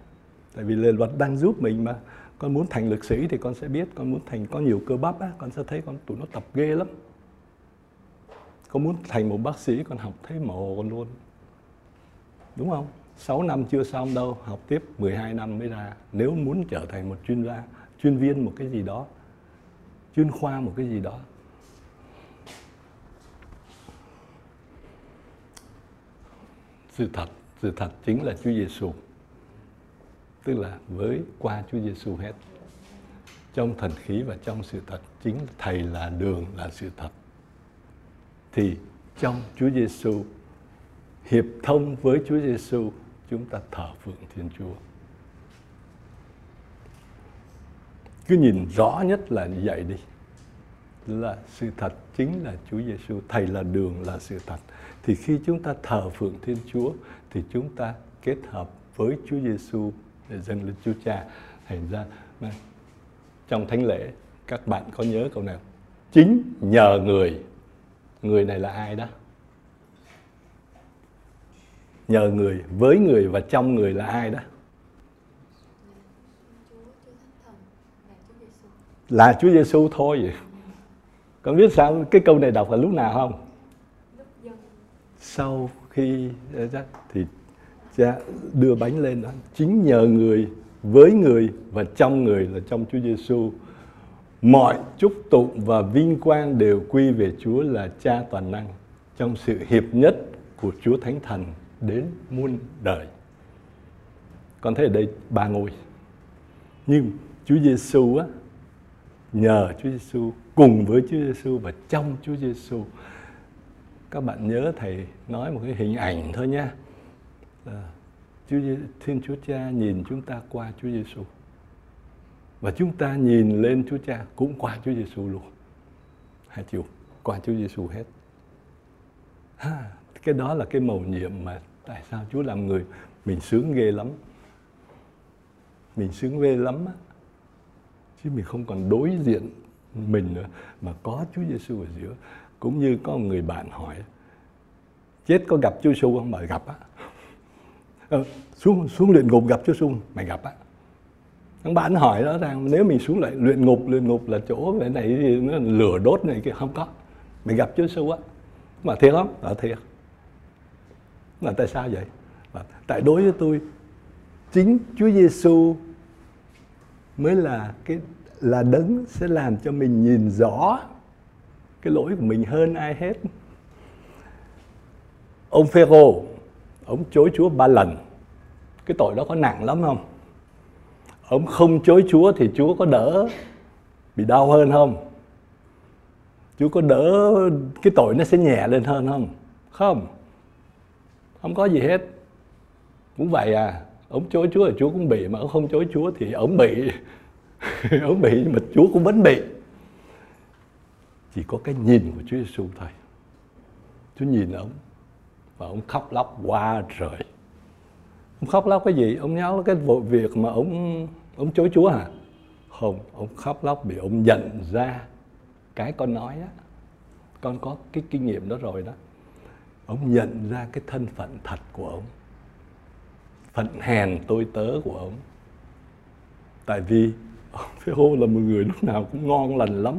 Tại vì lề luật đang giúp mình mà. Con muốn thành lực sĩ thì con sẽ biết. Con muốn thành, có nhiều cơ bắp á, con sẽ thấy con tụi nó tập ghê lắm. Con muốn thành một bác sĩ, con học thấy mồ con luôn. Đúng không? 6 năm chưa xong đâu, học tiếp 12 năm mới ra. Nếu muốn trở thành một chuyên gia, chuyên viên một cái gì đó, chuyên khoa một cái gì đó, sự thật sự thật chính là Chúa Giêsu tức là với qua Chúa Giêsu hết, trong thần khí và trong sự thật chính thầy là đường, là sự thật. Thì trong Chúa Giêsu hiệp thông với Chúa Giêsu chúng ta thờ phượng Thiên Chúa. Cứ nhìn rõ nhất là như vậy đi. Là sự thật chính là Chúa Giêsu thầy là đường là sự thật. Thì khi chúng ta thờ phượng Thiên Chúa, thì chúng ta kết hợp với Chúa Giêsu để dâng lên Chúa Cha. Thành ra trong thánh lễ, các bạn có nhớ câu nào? Chính nhờ người. Người này là ai đó? Nhờ người, với người và trong người là ai đó? Là Chúa Giêsu thôi. Vậy con biết sao cái câu này đọc là lúc nào không? Sau khi eh, thì cha đưa bánh lên đó. Chính nhờ người, với người và trong người là trong Chúa Giêsu mọi chúc tụng và vinh quang đều quy về Chúa là Cha toàn năng, trong sự hiệp nhất của Chúa Thánh Thần đến muôn đời. Con thấy ở đây ba ngôi. Nhưng Chúa Giêsu á nhờ Chúa Giêsu cùng với Chúa Giêsu và trong Chúa Giêsu. Các bạn nhớ thầy nói một cái hình ảnh thôi nha. À, Chúa Thiên Chúa Cha nhìn chúng ta qua Chúa Giêsu. Và chúng ta nhìn lên Chúa Cha cũng qua Chúa Giêsu luôn. Hai chiều qua Chúa Giêsu hết. Ha, cái đó là cái mầu nhiệm mà tại sao Chúa làm người mình sướng ghê lắm. Mình sướng ghê lắm á. Chứ mình không còn đối diện mình nữa mà có Chúa Giêsu ở giữa. Cũng như có một người bạn hỏi chết có gặp Chúa Giêsu không? Mà gặp á. Ờ, xuống xuống luyện ngục gặp Chúa Giêsu mày gặp á thằng bạn hỏi đó rằng nếu mình xuống lại luyện ngục luyện ngục là chỗ cái này nó lửa đốt này kia không có mình gặp Chúa Giêsu á mà thiệt lắm là thiệt là tại sao vậy? Và tại đối với tôi, chính Chúa Giêsu mới là cái, là đấng sẽ làm cho mình nhìn rõ cái lỗi của mình hơn ai hết. Ông Phêrô, ông chối Chúa ba lần. Cái tội đó có nặng lắm không? Ông không chối Chúa thì Chúa có đỡ bị đau hơn không? Chúa có đỡ cái tội nó sẽ nhẹ lên hơn không? Không không có gì hết. Cũng vậy à ông chối Chúa thì Chúa cũng bị, mà ông không chối Chúa thì ông bị. Ông bị nhưng mà Chúa cũng vẫn bị. Chỉ có cái nhìn của Chúa Giêsu thôi. Chúa nhìn ông và ông khóc lóc qua trời. Ông khóc lóc cái gì? Ông nhớ cái vụ việc mà ông ông chối chúa hả? Không ông khóc lóc vì ông nhận ra cái con nói á. Con có cái kinh nghiệm đó rồi đó ông nhận ra cái thân phận thật của ông, phận hèn tôi tớ của ông. Tại vì ông phê hô là một người lúc nào cũng ngon lành lắm.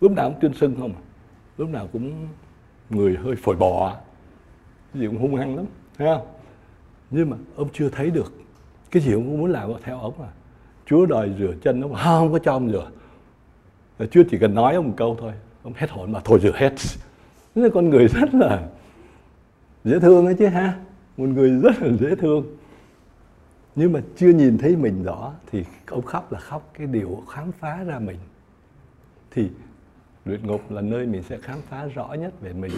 Lúc nào cũng tuyên sưng không à? lúc nào cũng người hơi phổi bò cái gì cũng hung hăng lắm, thấy không? Nhưng mà ông chưa thấy được cái gì ông cũng muốn làm theo ông à. Chúa đòi rửa chân ông không có cho ông rửa. Chúa chỉ cần nói ông một câu thôi, ông hết hồn mà thôi, rửa hết. Nên con người rất là dễ thương ấy chứ ha. Một người rất là dễ thương. Nhưng mà chưa nhìn thấy mình rõ thì ông khóc là khóc cái điều khám phá ra mình. Thì luyện ngục là nơi mình sẽ khám phá rõ nhất về mình.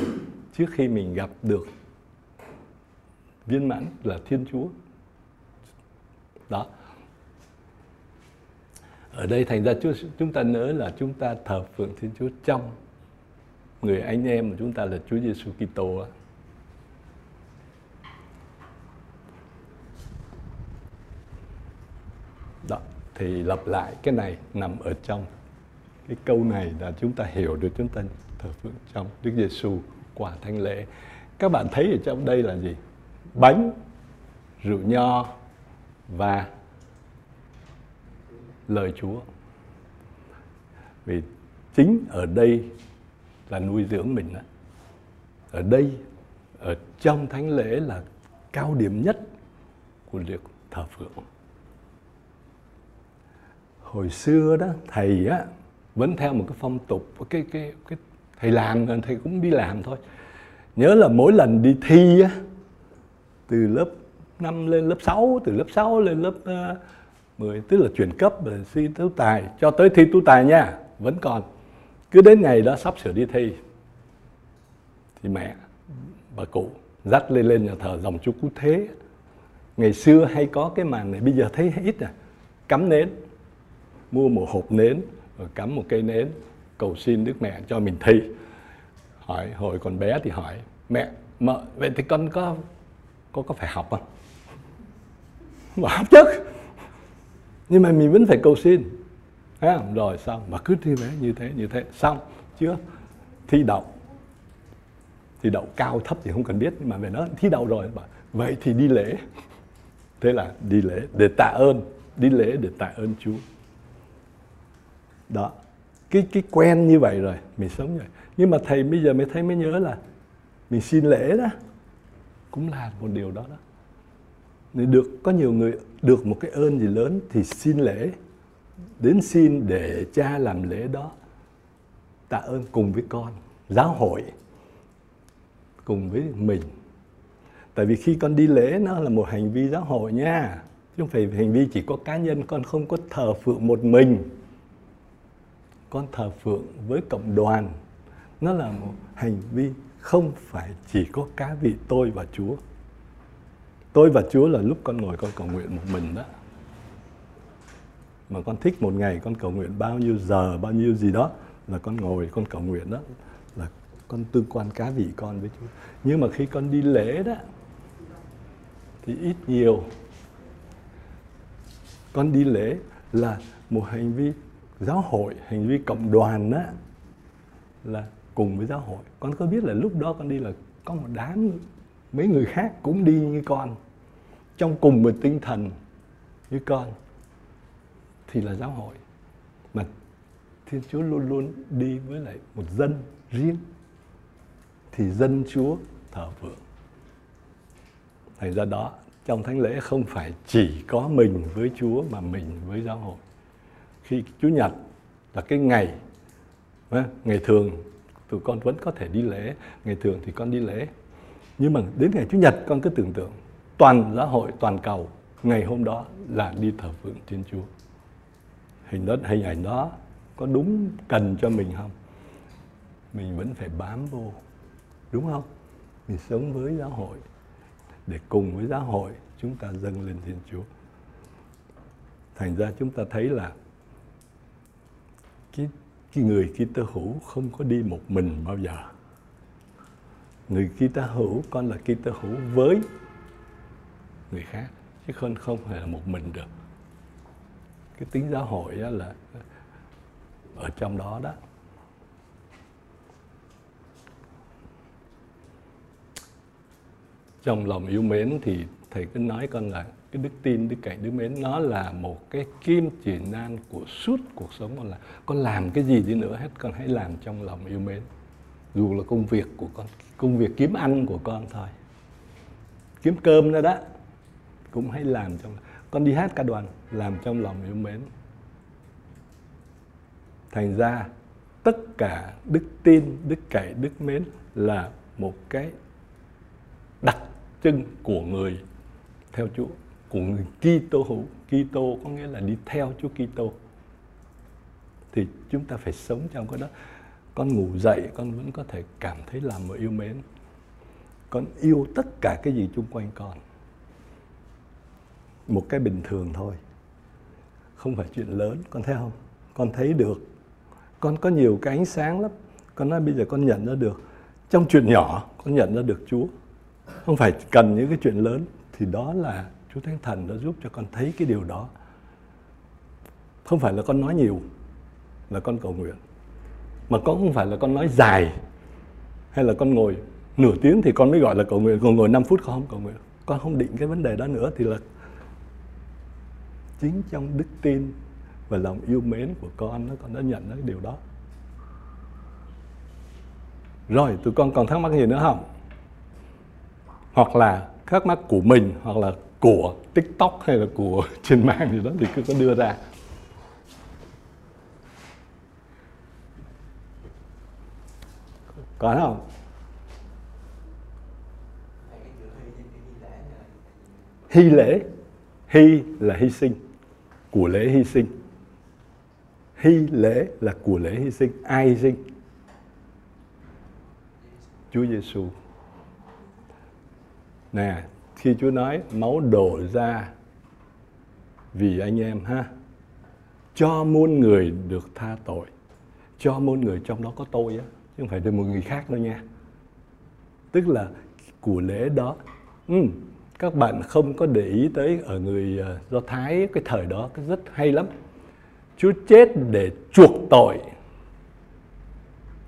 Trước khi mình gặp được viên mãn là thiên chúa. Đó. Ở đây thành ra Chúa, chúng ta nhớ là chúng ta thờ phượng Thiên Chúa trong người anh em của chúng ta là Chúa Giêsu Kitô đó thì lặp lại cái này nằm ở trong cái câu này là chúng ta hiểu được chúng ta thờ phượng trong Đức Giêsu quả thánh lễ các bạn thấy ở trong đây là gì bánh rượu nho và lời Chúa. Vì chính ở đây là nuôi dưỡng mình đó. Ở đây, ở trong thánh lễ là cao điểm nhất của việc thờ phượng. Hồi xưa đó, thầy á, vẫn theo một cái phong tục, cái, cái, cái thầy làm, thầy cũng đi làm thôi. Nhớ là mỗi lần đi thi á, từ lớp 5 lên lớp 6, từ lớp 6 lên lớp ờ, uh, 10 tức là chuyển cấp rồi thi tú tài cho tới thi tú tài nha vẫn còn. Cứ đến ngày đó sắp sửa đi thi thì mẹ bà cụ dắt lên lên nhà thờ dòng chú cú thế. Ngày xưa hay có cái màn này bây giờ thấy ít à cắm nến mua một hộp nến rồi cắm một cây nến cầu xin đức mẹ cho mình thi. Hỏi hồi còn bé thì hỏi mẹ mợ vậy thì con có có có phải học không? Mà học chứ. Nhưng mà mình vẫn phải cầu xin. À, rồi xong mà cứ thi vẽ như thế như thế. Xong chưa? Thi đậu. Thi đậu cao thấp thì không cần biết nhưng mà về nó thi đậu rồi. Vậy thì đi lễ. Thế là đi lễ để tạ ơn đi lễ để tạ ơn Chúa đó. Cái cái quen như vậy rồi, mình sống rồi nhưng mà thầy bây giờ mới thấy mới nhớ là mình xin lễ đó. Cũng là một điều đó đó. Nên được, có nhiều người được một cái ơn gì lớn thì xin lễ. Đến xin để cha làm lễ đó. Tạ ơn cùng với con, giáo hội, cùng với mình. Tại vì khi con đi lễ, nó là một hành vi giáo hội nha. Chứ không phải hành vi chỉ có cá nhân, con không có thờ phượng một mình con thờ phượng với cộng đoàn. Nó là một hành vi không phải chỉ có cá vị tôi và chúa. Tôi và chúa là lúc con ngồi con cầu nguyện một mình đó. Mà con thích một ngày con cầu nguyện bao nhiêu giờ, bao nhiêu gì đó là con ngồi con cầu nguyện đó, là con tương quan cá vị con với chúa. Nhưng mà khi con đi lễ đó, thì ít nhiều con đi lễ là một hành vi giáo hội, hành vi cộng đoàn đó là cùng với giáo hội. Con có biết là lúc đó con đi là có một đám mấy người khác cũng đi như con, trong cùng một tinh thần như con, thì là giáo hội. Mà thiên chúa luôn luôn đi với lại một dân riêng, thì dân chúa thờ phượng. Thành ra đó, trong thánh lễ không phải chỉ có mình với chúa mà mình với giáo hội khi chủ nhật là cái ngày ngày thường, tụi con vẫn có thể đi lễ. Ngày thường thì con đi lễ. Nhưng mà đến ngày chủ nhật, con cứ tưởng tượng, toàn giáo hội, toàn cầu, ngày hôm đó là đi thờ phượng thiên chúa. Hình đó hình ảnh đó có đúng cần cho mình không? Mình vẫn phải bám vô, đúng không? Mình sống với giáo hội. Để cùng với giáo hội, chúng ta dâng lên thiên chúa. Thành ra chúng ta thấy là cái cái người Kitô hữu không có đi một mình bao giờ. Người Kitô hữu con là Kitô hữu với người khác, chứ không không phải là một mình được. Cái tính giáo hội đó là ở trong đó đó. Trong lòng yêu mến thì thầy cứ nói con là cái đức tin, đức cậy, đức mến, nó là một cái kim chỉ nan của suốt cuộc sống con là. Con làm cái gì đi nữa hết, con hãy làm trong lòng yêu mến. Dù là công việc của con, công việc kiếm ăn của con thôi. Kiếm cơm nữa đó, cũng hãy làm trong con đi hát ca đoàn, làm trong lòng yêu mến. Thành ra, tất cả đức tin, đức cậy, đức mến là một cái đặc trưng của người theo Chúa, của người Kitô hữu. Kitô có nghĩa là đi theo Chúa Kitô. Thì chúng ta phải sống trong cái đó. Con ngủ dậy, con vẫn có thể cảm thấy làm một yêu mến. Con yêu tất cả cái gì chung quanh con. Một cái bình thường thôi. Không phải chuyện lớn, con thấy không? Con thấy được. Con có nhiều cái ánh sáng lắm. Con nói bây giờ con nhận ra được. Trong chuyện nhỏ, con nhận ra được chúa. Không phải cần những cái chuyện lớn thì đó là chúa thánh thần đã giúp cho con thấy cái điều đó. Không phải là con nói nhiều là con cầu nguyện, mà con không phải là con nói dài hay là con ngồi nửa tiếng thì con mới gọi là cầu nguyện, còn ngồi 5 phút con không cầu nguyện. Con không định cái vấn đề đó nữa thì là chính trong đức tin và lòng yêu mến của con nó con đã nhận cái điều đó. Rồi, tụi con còn thắc mắc gì nữa không? Hoặc là thắc mắc của mình hoặc là của tiktok hay là của trên mạng gì đó thì cứ có đưa ra. Có không? Hy lễ. Hy là hy sinh. Của lễ hy sinh. Hy lễ là của lễ hy sinh. Ai hy sinh? Chúa Giêsu nè khi Chúa nói máu đổ ra vì anh em ha cho muôn người được tha tội cho muôn người trong đó có tôi á chứ không phải để một người khác đâu nha. Tức là của lễ đó ừ, các bạn không có để ý tới ở người ờ, do thái cái thời đó cái rất hay lắm. Chúa chết để chuộc tội.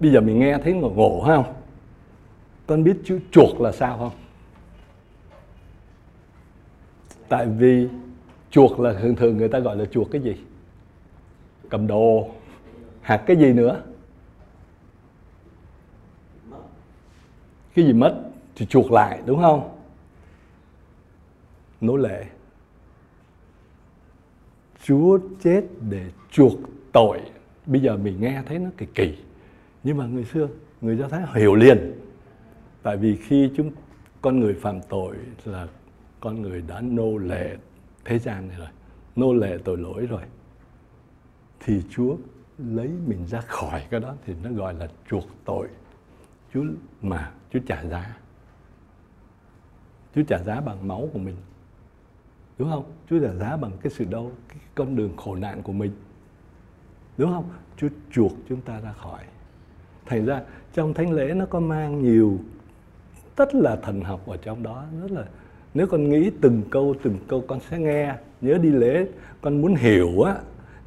Bây giờ mình nghe thấy ngộ ngộ không? Con biết chữ chuộc là sao không? Tại vì chuột là thường thường người ta gọi là chuột cái gì? Cầm đồ. Hạt cái gì nữa? Cái gì mất? Thì chuột lại, đúng không? Nô lệ. Chúa chết để chuộc tội. Bây giờ mình nghe thấy nó kỳ kỳ. Nhưng mà người xưa, người do thái hiểu liền. Tại vì khi chúng con người phạm tội là con người đã nô lệ thế gian này rồi, nô lệ tội lỗi rồi. Thì Chúa lấy mình ra khỏi cái đó thì nó gọi là chuộc tội. Chúa mà Chúa trả giá. Chúa trả giá bằng máu của mình. Đúng không? Chúa trả giá bằng cái sự đau, cái con đường khổ nạn của mình. Đúng không? Chúa chuộc chúng ta ra khỏi. Thành ra trong thánh lễ nó có mang nhiều, tất là thần học ở trong đó. Rất là nếu con nghĩ từng câu từng câu con sẽ nghe. Nhớ đi lễ, con muốn hiểu á,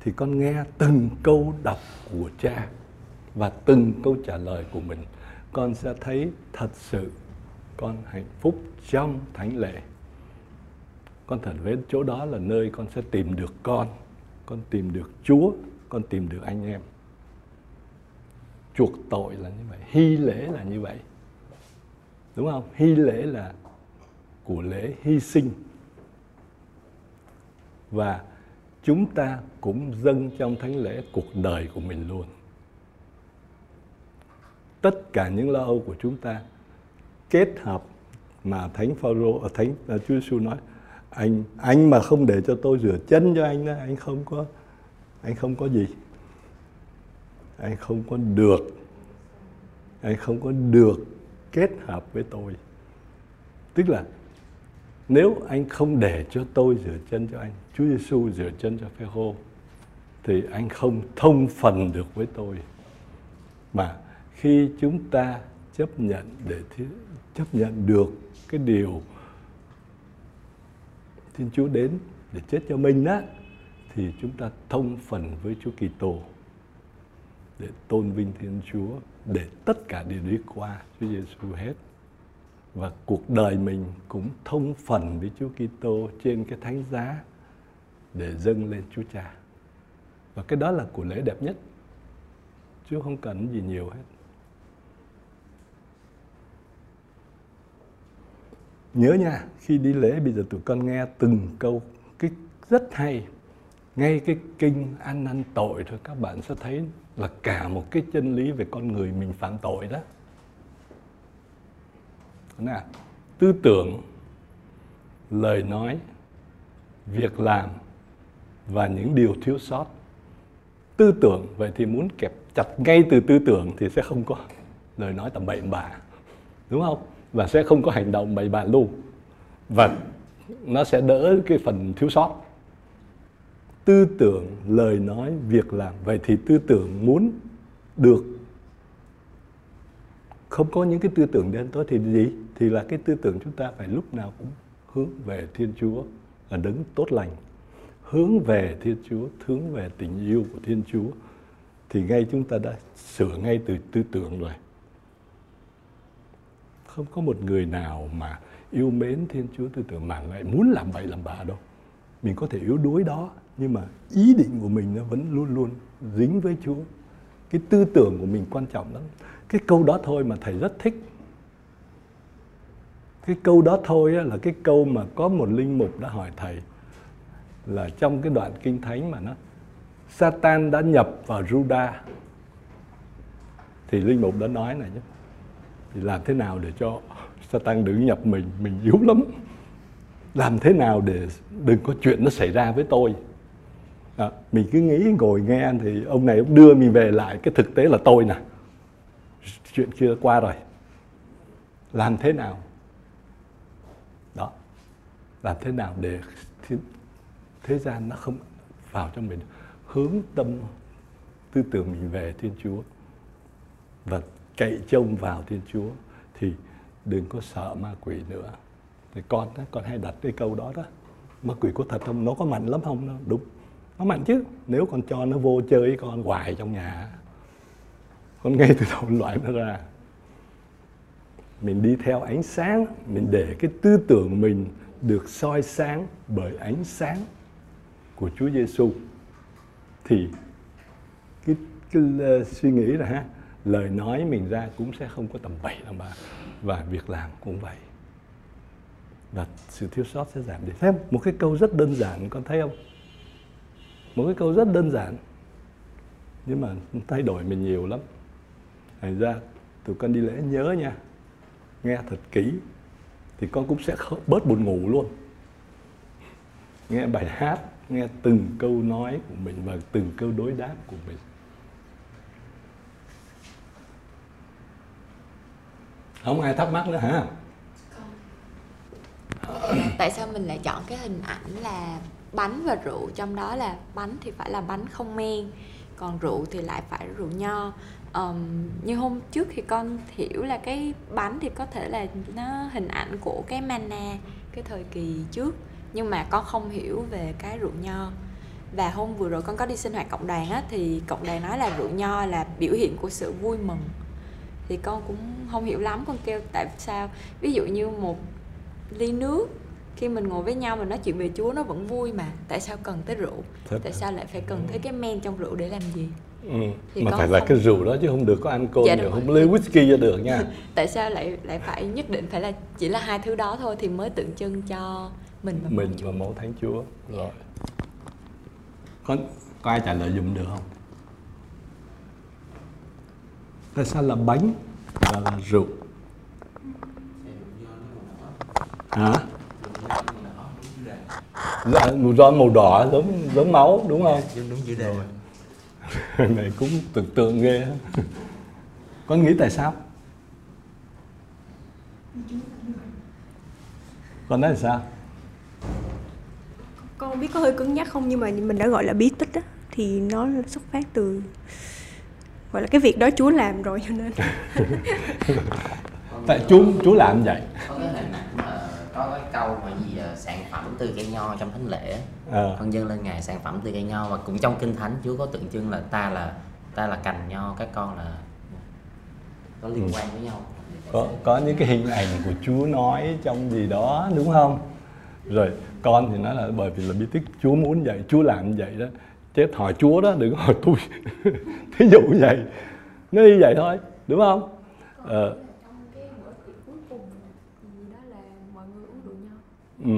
thì con nghe từng câu đọc của cha và từng câu trả lời của mình. Con sẽ thấy thật sự con hạnh phúc trong thánh lễ. Con thật với chỗ đó là nơi con sẽ tìm được con. Con tìm được chúa, con tìm được anh em. Chuộc tội là như vậy, hy lễ là như vậy. Đúng không? Hy lễ là của lễ hy sinh. Và chúng ta cũng dâng trong thánh lễ cuộc đời của mình luôn. Tất cả những lo âu của chúng ta kết hợp mà thánh Phaolô ở thánh à, Chúa Giêsu nói anh anh mà không để cho tôi rửa chân cho anh đó anh không có anh không có gì. Anh không có được anh không có được kết hợp với tôi. Tức là nếu anh không để cho tôi rửa chân cho anh, Chúa Giêsu rửa chân cho Phêrô thì anh không thông phần được với tôi. Mà khi chúng ta chấp nhận để chấp nhận được cái điều Thiên Chúa đến để chết cho mình đó thì chúng ta thông phần với Chúa Kitô để tôn vinh Thiên Chúa, để tất cả đều đi qua Chúa Giêsu hết và cuộc đời mình cũng thông phần với Chúa Kitô trên cái thánh giá để dâng lên Chúa Cha. Và cái đó là của lễ đẹp nhất. Chúa không cần gì nhiều hết. Nhớ nha, khi đi lễ bây giờ tụi con nghe từng câu cái rất hay. Ngay cái kinh ăn năn tội thôi các bạn sẽ thấy là cả một cái chân lý về con người mình phạm tội đó là tư tưởng, lời nói, việc làm và những điều thiếu sót. Tư tưởng, vậy thì muốn kẹp chặt ngay từ tư tưởng thì sẽ không có lời nói tầm bậy bạ, đúng không? Và sẽ không có hành động bậy bạ luôn. Và nó sẽ đỡ cái phần thiếu sót. Tư tưởng, lời nói, việc làm, vậy thì tư tưởng muốn được không có những cái tư tưởng đen tối thì gì? Thì là cái tư tưởng chúng ta phải lúc nào cũng hướng về thiên chúa là đứng tốt lành, hướng về thiên chúa, hướng về tình yêu của thiên chúa. Thì ngay chúng ta đã sửa ngay từ tư tưởng rồi. Không có một người nào mà yêu mến thiên chúa tư tưởng mà lại muốn làm vậy làm bà đâu. Mình có thể yếu đuối đó, nhưng mà ý định của mình nó vẫn luôn luôn dính với chúa. Cái tư tưởng của mình quan trọng lắm. Cái câu đó thôi mà thầy rất thích cái câu đó thôi là cái câu mà có một linh mục đã hỏi thầy là trong cái đoạn kinh thánh mà nó Satan đã nhập vào Juda. Thì linh mục đã nói này nhé thì làm thế nào để cho Satan đừng nhập mình? Mình yếu lắm. Làm thế nào để đừng có chuyện nó xảy ra với tôi? À, mình cứ nghĩ ngồi nghe thì ông này ông đưa mình về lại. Cái thực tế là tôi nè. Chuyện kia qua rồi. Làm thế nào? Làm thế nào để thế, thế gian nó không vào trong mình? Hướng tâm tư tưởng mình về thiên chúa và cậy trông vào thiên chúa thì đừng có sợ ma quỷ nữa. Thì con đó, con hay đặt cái câu đó đó. Ma quỷ có thật không? Nó có mạnh lắm không? Nó đúng. Nó mạnh chứ. Nếu con cho nó vô chơi với con hoài trong nhà. Con ngay từ đầu loại nó ra. Mình đi theo ánh sáng mình để cái tư tưởng mình được soi sáng bởi ánh sáng của Chúa Giêsu thì cái, cái uh, suy nghĩ là ha lời nói mình ra cũng sẽ không có tầm bậy đâu mà và việc làm cũng vậy. Và sự thiếu sót sẽ giảm đi. Thêm một cái câu rất đơn giản con thấy không? Một cái câu rất đơn giản nhưng mà thay đổi mình nhiều lắm. Thành ra tụi con đi lễ nhớ nha nghe thật kỹ thì con cũng sẽ bớt buồn ngủ luôn. Nghe bài hát, nghe từng câu nói của mình và từng câu đối đáp của mình. Không ai thắc mắc nữa hả? Tại sao mình lại chọn cái hình ảnh là bánh và rượu? Trong đó là bánh thì phải là bánh không men, còn rượu thì lại phải rượu nho um, như hôm trước thì con hiểu là cái bánh thì có thể là nó hình ảnh của cái mana cái thời kỳ trước nhưng mà con không hiểu về cái rượu nho. Và hôm vừa rồi con có đi sinh hoạt cộng đoàn á thì cộng đoàn nói là rượu nho là biểu hiện của sự vui mừng. Thì con cũng không hiểu lắm con kêu tại sao? Ví dụ như một ly nước khi mình ngồi với nhau mình nói chuyện về Chúa nó vẫn vui mà tại sao cần tới rượu? Thật tại sao lại phải cần tới cái men trong rượu để làm gì ừ. mà phải là cái rượu đó chứ không được có alcohol dạ, không lấy whisky cho được nha. Tại sao lại lại phải nhất định phải là chỉ là hai thứ đó thôi thì mới tượng trưng cho mình và mình và mẫu thánh Chúa. Rồi. Có có ai trả lời dùm được không? Tại sao là bánh và là rượu? Hả? Dạ, màu ron màu đỏ giống giống máu đúng không? Đúng đúng chữ đề này cũng tưởng tượng ghê con nghĩ tại sao? Con nói là sao? Con không biết có hơi cứng nhắc không nhưng mà mình đã gọi là bí tích á thì nó xuất phát từ gọi là cái việc đó Chúa làm rồi cho nên. Tại Chúa Chúa làm vậy có cái câu mà gì à, sản phẩm từ cây nho trong thánh lễ à. con dâng lên ngài sản phẩm từ cây nho và cũng trong kinh thánh Chúa có tượng trưng là ta là ta là cành nho các con là có liên ừ. quan với nhau. Có có những cái hình ảnh của Chúa nói trong gì đó đúng không? Rồi con thì nói là bởi vì là bí tích Chúa muốn vậy Chúa làm vậy đó. Chết hỏi Chúa đó đừng hỏi tôi. Thí dụ vậy. Nó như vậy thôi đúng không? Ờ. Ừ.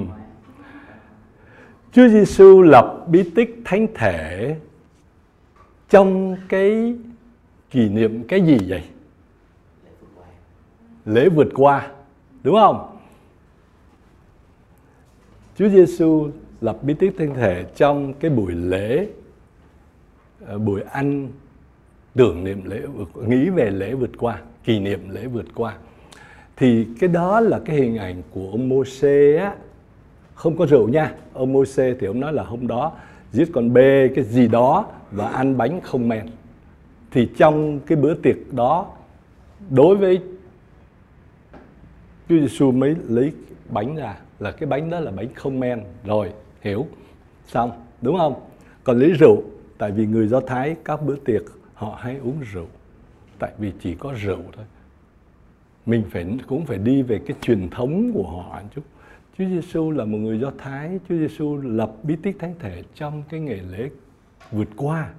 Chúa Giêsu lập bí tích thánh thể trong cái kỷ niệm cái gì vậy? Lễ vượt qua, đúng không? Chúa Giêsu lập bí tích thánh thể trong cái buổi lễ ờ, buổi ăn tưởng niệm lễ nghĩ về lễ vượt qua kỷ niệm lễ vượt qua thì cái đó là cái hình ảnh của ông á không có rượu nha. Ông Môse thì ông nói là hôm đó giết con bê cái gì đó và ăn bánh không men. Thì trong cái bữa tiệc đó, đối với Chúa Giêsu mới lấy bánh ra, là cái bánh đó là bánh không men. Rồi, hiểu. Xong, đúng không? Còn lấy rượu, tại vì người do thái các bữa tiệc, họ hay uống rượu. Tại vì chỉ có rượu thôi. Mình phải, cũng phải đi về cái truyền thống của họ chút Chúa Giêsu là một người Do Thái, Chúa Giêsu lập bí tích thánh thể trong cái ngày lễ vượt qua.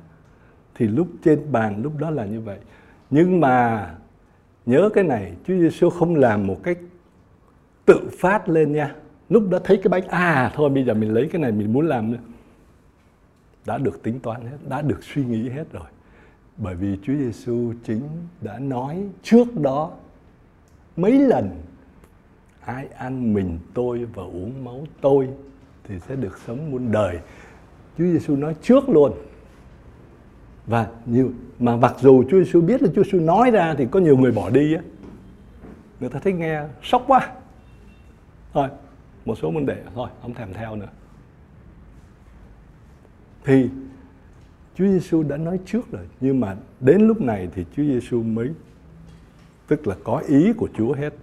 Thì lúc trên bàn lúc đó là như vậy. Nhưng mà nhớ cái này, Chúa Giêsu không làm một cách tự phát lên nha. Lúc đó thấy cái bánh à thôi bây giờ mình lấy cái này mình muốn làm nữa đã được tính toán hết, đã được suy nghĩ hết rồi. Bởi vì Chúa Giêsu chính đã nói trước đó mấy lần ai ăn mình tôi và uống máu tôi thì sẽ được sống muôn đời. Chúa Giêsu nói trước luôn. Và nhiều mà mặc dù Chúa Giêsu biết là Chúa Giêsu nói ra thì có nhiều người bỏ đi á. Người ta thấy nghe sốc quá. Thôi, một số vấn đề thôi, không thèm theo nữa thì Chúa Giêsu đã nói trước rồi nhưng mà đến lúc này thì Chúa Giêsu mới tức là có ý của Chúa hết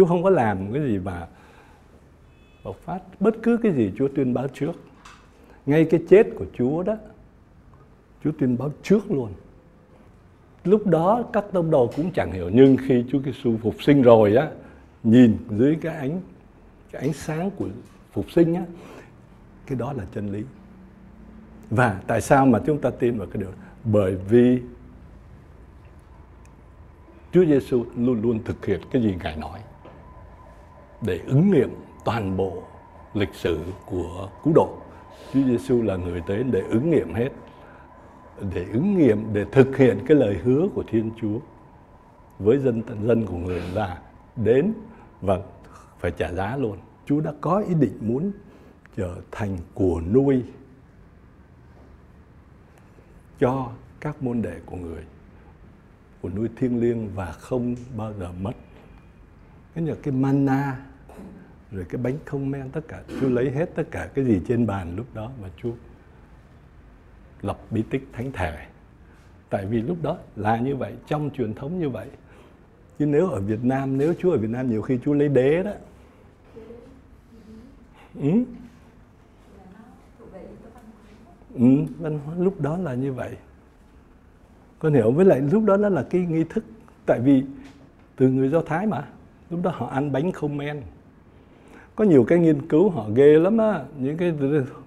Chúa không có làm cái gì mà bộc phát bất cứ cái gì Chúa tuyên báo trước. Ngay cái chết của Chúa đó, Chúa tuyên báo trước luôn. Lúc đó các tông đồ cũng chẳng hiểu, nhưng khi Chúa Giêsu phục sinh rồi á, nhìn dưới cái ánh cái ánh sáng của phục sinh á, cái đó là chân lý. Và tại sao mà chúng ta tin vào cái điều bởi vì Chúa Giêsu luôn luôn thực hiện cái gì Ngài nói để ứng nghiệm toàn bộ lịch sử của cứu độ. Chúa Giêsu là người tới để ứng nghiệm hết, để ứng nghiệm, để thực hiện cái lời hứa của Thiên Chúa với dân dân của người là đến và phải trả giá luôn. Chúa đã có ý định muốn trở thành của nuôi cho các môn đệ của người của nuôi thiêng liêng và không bao giờ mất cái là cái mana rồi cái bánh không men tất cả Chúa lấy hết tất cả cái gì trên bàn lúc đó và Chúa lập bí tích thánh thể. Tại vì lúc đó là như vậy trong truyền thống như vậy. Chứ nếu ở Việt Nam nếu Chúa ở Việt Nam nhiều khi Chúa lấy đế đó. Ừ. Ừ, văn hóa lúc đó là như vậy. Con hiểu với lại lúc đó đó là cái nghi thức. Tại vì từ người do thái mà lúc đó họ ăn bánh không men có nhiều cái nghiên cứu họ ghê lắm á. Những cái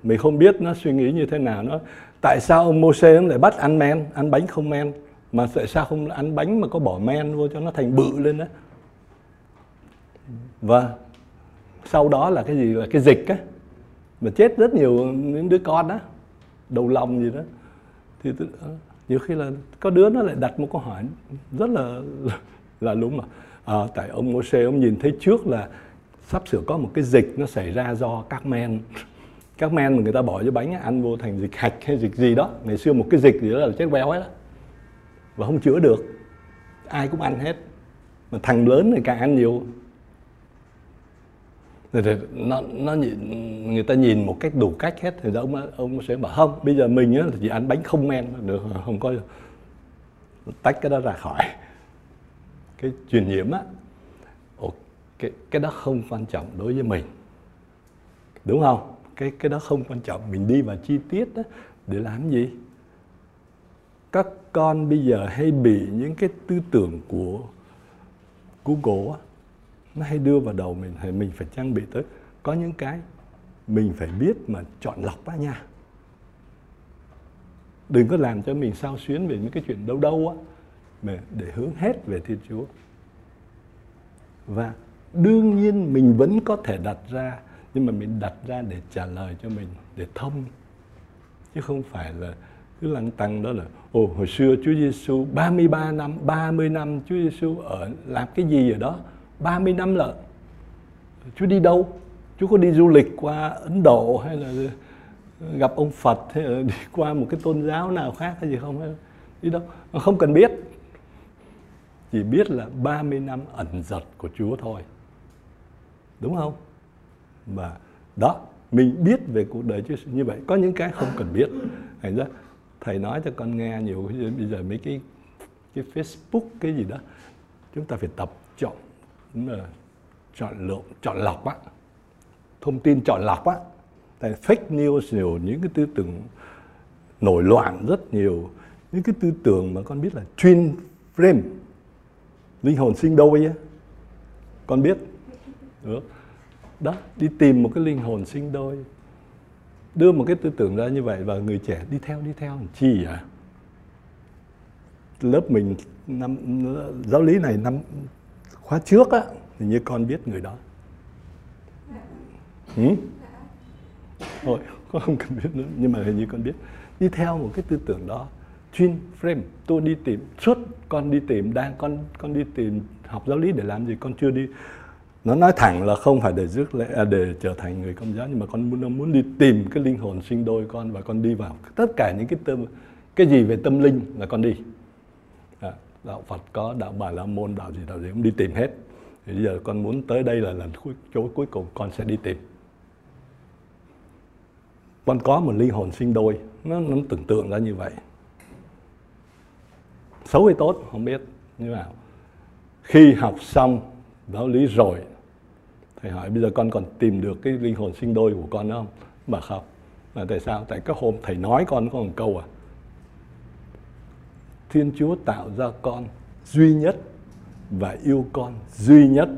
mình không biết nó suy nghĩ như thế nào nó tại sao ông Moses lại bắt ăn men? Ăn bánh không men? Mà tại sao không ăn bánh mà có bỏ men vô cho nó thành bự lên đó và sau đó là cái gì? Là cái dịch á. Mà chết rất nhiều những đứa con đó đầu lòng gì đó. Thì ờ, nhiều khi là có đứa nó lại đặt một câu hỏi rất là là đúng mà. À, tại ông Moses ông nhìn thấy trước là sắp sửa có một cái dịch nó xảy ra do các men. Các men mà người ta bỏ cho bánh ăn vô thành dịch hạch hay dịch gì đó. Ngày xưa một cái dịch gì đó là chết béo ấy đó và không chữa được. Ai cũng ăn hết. Mà thằng lớn thì càng ăn nhiều. Rồi nó nó nhìn, người ta nhìn một cách đủ cách hết thì ông ông sẽ bảo không bây giờ mình á chỉ ăn bánh không men được không có tách cái đó ra khỏi. Cái truyền nhiễm á cái cái đó không quan trọng đối với mình. Đúng không? Cái cái đó không quan trọng. Mình đi vào chi tiết đó để làm gì? Các con bây giờ hay bị những cái tư tưởng của Google á, nó hay đưa vào đầu mình thì mình phải trang bị tới. Có những cái mình phải biết mà chọn lọc ra nha. Đừng có làm cho mình sao xuyến về những cái chuyện đâu đâu á, mà để hướng hết về Thiên Chúa. Và đương nhiên mình vẫn có thể đặt ra, nhưng mà mình đặt ra để trả lời cho mình, để thông. Chứ không phải là cứ lăng tăng đó là, ồ, hồi xưa Chúa Giêsu 33 năm 30 năm Chúa Giêsu ở làm cái gì ở đó? 30 năm lận. Chúa đi đâu? Chúa có đi du lịch qua Ấn Độ hay là gặp ông Phật hay là đi qua một cái tôn giáo nào khác hay gì không? Hay đi đâu? Không cần biết. Chỉ biết là 30 năm ẩn giật của Chúa thôi đúng không? Và đó, mình biết về cuộc đời Chúa như vậy. Có những cái không cần biết. Thành ra, thầy nói cho con nghe nhiều bây giờ mấy cái cái Facebook cái gì đó, chúng ta phải tập chọn là chọn lựa chọn lọc á. Thông tin chọn lọc á. Tại fake news nhiều, những cái tư tưởng nổi loạn rất nhiều. Những cái tư tưởng mà con biết là twin frame, linh hồn sinh đôi á. Con biết được đó, đi tìm một cái linh hồn sinh đôi. Đưa một cái tư tưởng ra như vậy và người trẻ đi theo đi theo. Chi à? Lớp mình, năm, giáo lý này năm, khóa trước á, thì như con biết người đó. Ừ? thôi, con không cần biết nữa, nhưng mà hình như con biết. Đi theo một cái tư tưởng đó, twin frame, tôi đi tìm, suốt con đi tìm, đang con con đi tìm học giáo lý để làm gì, con chưa đi nó nói thẳng là không phải để rước lễ à, để trở thành người công giáo nhưng mà con muốn nó muốn đi tìm cái linh hồn sinh đôi con và con đi vào tất cả những cái tâm cái gì về tâm linh là con đi. À, đạo Phật có đạo Bà La Môn đạo gì đạo gì cũng đi tìm hết. Thì bây giờ con muốn tới đây là lần cuối chỗ cuối cùng con sẽ đi tìm. Con có một linh hồn sinh đôi nó, nó tưởng tượng ra như vậy. Xấu hay tốt không biết như nào khi học xong giáo lý rồi thầy hỏi bây giờ con còn tìm được cái linh hồn sinh đôi của con không? Mà không. Là tại sao? Tại các hôm thầy nói con có một câu à. Thiên chúa tạo ra con duy nhất và yêu con duy nhất.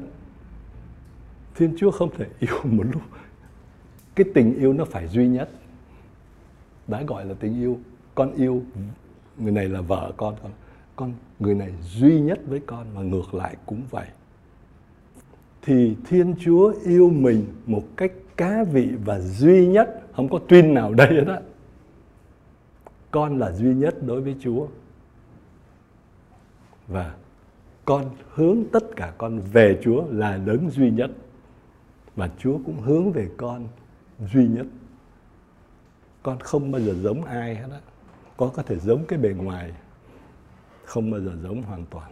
Thiên chúa không thể yêu một lúc. Cái tình yêu nó phải duy nhất. Đã gọi là tình yêu, con yêu người này là vợ con. Con con, người này duy nhất với con và ngược lại cũng vậy thì thiên chúa yêu mình một cách cá vị và duy nhất. Không có tuyên nào đây hết á. Con là duy nhất đối với chúa. Và con hướng tất cả con về chúa là đấng duy nhất. Và chúa cũng hướng về con duy nhất. Con không bao giờ giống ai hết á. Con có thể giống cái bề ngoài, không bao giờ giống hoàn toàn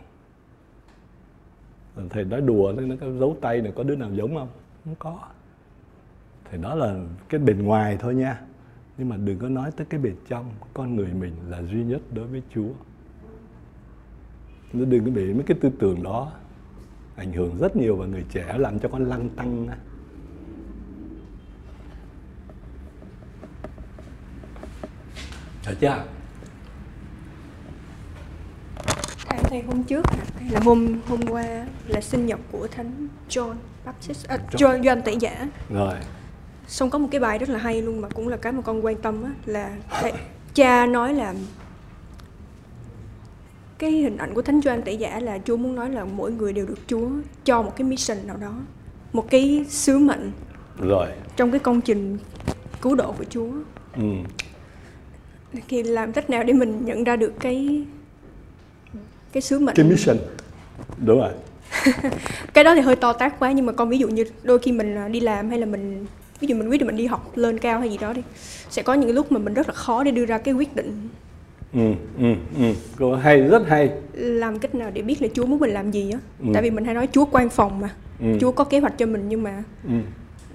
thầy nói đùa, nó có dấu tay này, có đứa nào giống không? Không có. Thì đó là cái bề ngoài thôi nha. Nhưng mà đừng có nói tới cái bề trong, con người mình là duy nhất đối với chúa. Nó đừng có bị mấy cái tư tưởng đó ảnh hưởng rất nhiều vào người trẻ, làm cho con lăng tăng Được chưa? Thầy hôm trước là hôm hôm qua là sinh nhật của thánh John Baptist à, John John Tẩy Giả. Rồi. Xong có một cái bài rất là hay luôn mà cũng là cái mà con quan tâm á là cha nói là cái hình ảnh của thánh Gioan Tẩy Giả là Chúa muốn nói là mỗi người đều được Chúa cho một cái mission nào đó, một cái sứ mệnh. Rồi. Trong cái công trình cứu độ của Chúa. Ừ. Thì làm cách nào để mình nhận ra được cái cái sứ mệnh. Cái mission. Đúng rồi. Cái đó thì hơi to tát quá nhưng mà con ví dụ như đôi khi mình à, đi làm hay là mình ví dụ mình quyết định mình đi học lên cao hay gì đó đi sẽ có những lúc mà mình rất là khó để đưa ra cái quyết định. Ừ ừ ừ. Hay rất hay. Làm cách nào để biết là chúa muốn mình làm gì á. Ừ. tại vì mình hay nói chúa quan phòng mà. Ừ. chúa có kế hoạch cho mình nhưng mà ừ.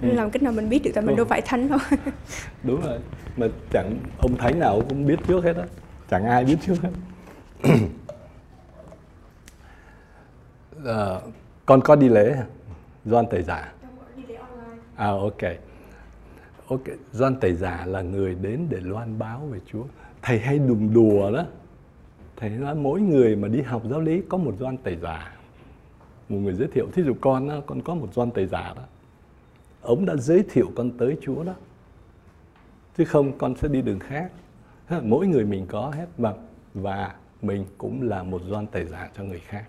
Ừ. làm cách nào mình biết được tại mình đâu phải thánh đâu. Đúng rồi. Mà chẳng ông thánh nào cũng biết trước hết á. Chẳng ai biết trước hết uh, con có đi lễ Doan Tẩy Giả. À ok. Ok Doan Tẩy Giả là người đến để loan báo về Chúa. Thầy hay đùm đùa đó. Thầy nói mỗi người mà đi học giáo lý có một Doan Tẩy Giả. Một người giới thiệu thí dụ con đó, con có một Doan Tẩy Giả đó. Ông đã giới thiệu con tới Chúa đó. Chứ không con sẽ đi đường khác. Mỗi người mình có hết. Và và mình cũng là một Doan Tẩy Giả cho người khác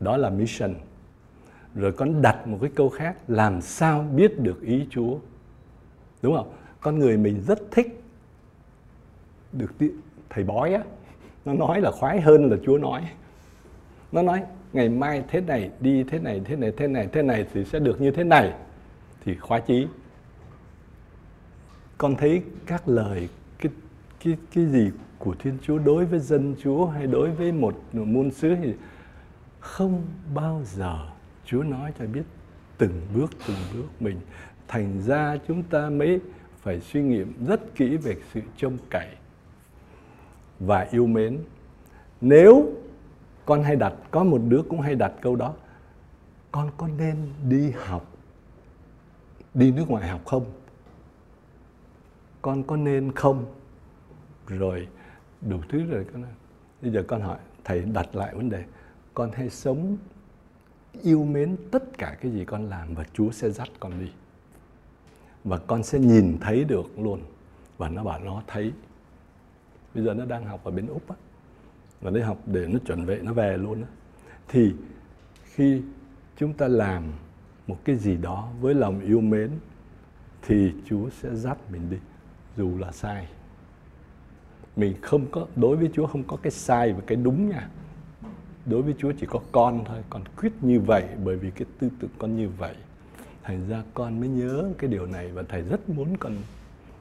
đó là mission. Rồi con đặt một cái câu khác, làm sao biết được ý chúa? Đúng không? Con người mình rất thích được thầy bói á. Nó nói là khoái hơn là chúa nói. Nó nói, ngày mai thế này, đi thế này thế này thế này thế này thì sẽ được như thế này. Thì khoái chí. Con thấy các lời, cái cái cái gì của thiên chúa đối với dân chúa hay đối với một môn sứ thì không bao giờ Chúa nói cho biết từng bước từng bước mình. Thành ra chúng ta mới phải suy nghiệm rất kỹ về sự trông cậy và yêu mến. Nếu con hay đặt, có một đứa cũng hay đặt câu đó, con có nên đi học, đi nước ngoài học không? Con có nên không? Rồi đủ thứ rồi con bây giờ con hỏi, thầy đặt lại vấn đề con hãy sống yêu mến tất cả cái gì con làm và Chúa sẽ dắt con đi. Và con sẽ nhìn thấy được luôn. Và nó bảo nó thấy. Bây giờ nó đang học ở bên Úc á. Và đi học để nó chuẩn bị nó về luôn á. Thì khi chúng ta làm một cái gì đó với lòng yêu mến, thì Chúa sẽ dắt mình đi, dù là sai. Mình không có, đối với Chúa không có cái sai và cái đúng nha đối với Chúa chỉ có con thôi, con quyết như vậy bởi vì cái tư tưởng con như vậy. Thành ra con mới nhớ cái điều này và thầy rất muốn con,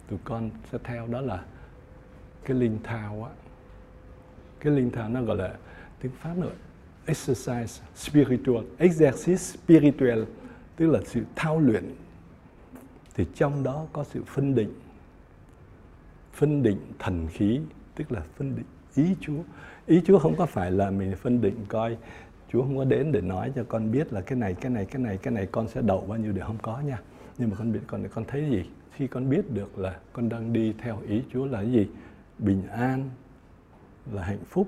tụi con sẽ theo đó là cái linh thao á. Cái linh thao nó gọi là tiếng pháp nữa exercise spiritual exercise spiritual, tức là sự thao luyện. Thì trong đó có sự phân định phân định thần khí, tức là phân định ý Chúa ý Chúa không có phải là mình phân định coi, Chúa không có đến để nói cho con biết là cái này cái này cái này cái này con sẽ đậu bao nhiêu để không có nha. Nhưng mà con biết con con thấy gì? Khi con biết được là con đang đi theo ý Chúa là cái gì? Bình an là hạnh phúc.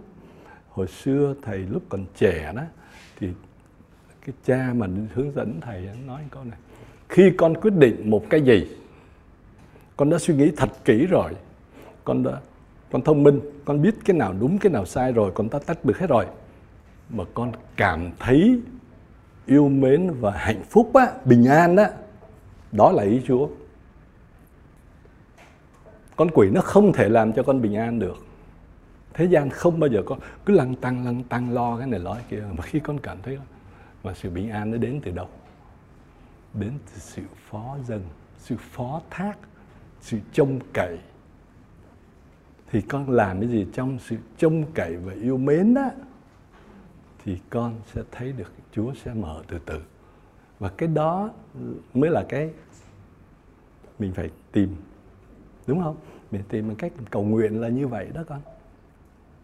Hồi xưa thầy lúc còn trẻ đó, thì cái cha mà hướng dẫn thầy nói câu này, khi con quyết định một cái gì, con đã suy nghĩ thật kỹ rồi, con đã con thông minh, con biết cái nào đúng, cái nào sai rồi, con ta tách được hết rồi. Mà con cảm thấy yêu mến và hạnh phúc á, bình an á, đó là ý chúa. Con quỷ nó không thể làm cho con bình an được. Thế gian không bao giờ có, cứ lăng tăng lăng tăng, lo cái này lo cái kia. Mà khi con cảm thấy mà sự bình an nó đến từ đâu? Đến từ sự phó dâng sự phó thác, sự trông cậy thì con làm cái gì trong sự trông cậy và yêu mến đó thì con sẽ thấy được Chúa sẽ mở từ từ. Và cái đó mới là cái mình phải tìm đúng không? Mình tìm một cách cầu nguyện là như vậy đó con.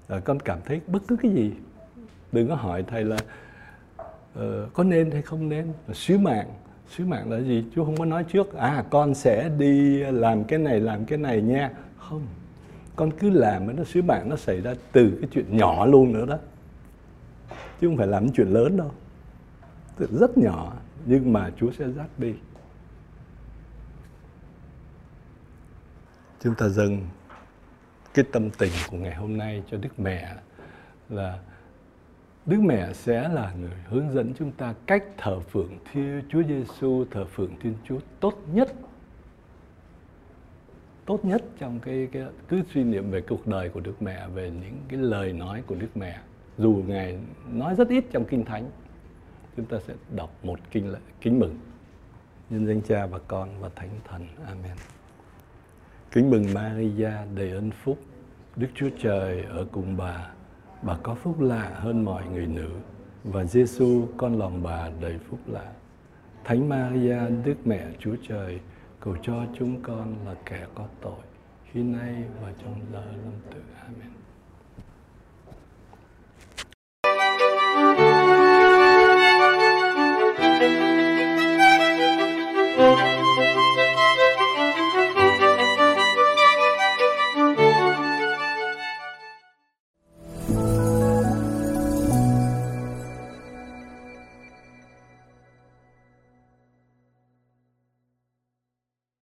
Rồi con cảm thấy bất cứ cái gì đừng có hỏi thầy là uh, có nên hay không nên sứ mạng. Sứ mạng là gì? Chúa không có nói trước à con sẽ đi làm cái này làm cái này nha. Không con cứ làm nó sứ mạng nó xảy ra từ cái chuyện nhỏ luôn nữa đó. Chứ không phải làm chuyện lớn đâu. Rất nhỏ nhưng mà chúa sẽ dắt đi chúng ta dâng cái tâm tình của ngày hôm nay cho Đức Mẹ là Đức Mẹ sẽ là người hướng dẫn chúng ta cách thờ phượng Thiên Chúa Giêsu, thờ phượng Thiên Chúa tốt nhất. Tốt nhất trong cái, cái cứ suy niệm về cuộc đời của Đức Mẹ, về những cái lời nói của Đức Mẹ. Dù Ngài nói rất ít trong Kinh Thánh, chúng ta sẽ đọc một kinh lệ, kính mừng. Nhân danh Cha và Con và Thánh Thần. Amen. Kính mừng Maria đầy ơn phúc, Đức Chúa Trời ở cùng bà. Bà có phúc lạ hơn mọi người nữ và Giêsu con lòng bà đầy phúc lạ. Thánh Maria, Đức Mẹ Chúa Trời, cầu cho chúng con là kẻ có tội, khi nay và trong giờ lâm tử. Amen.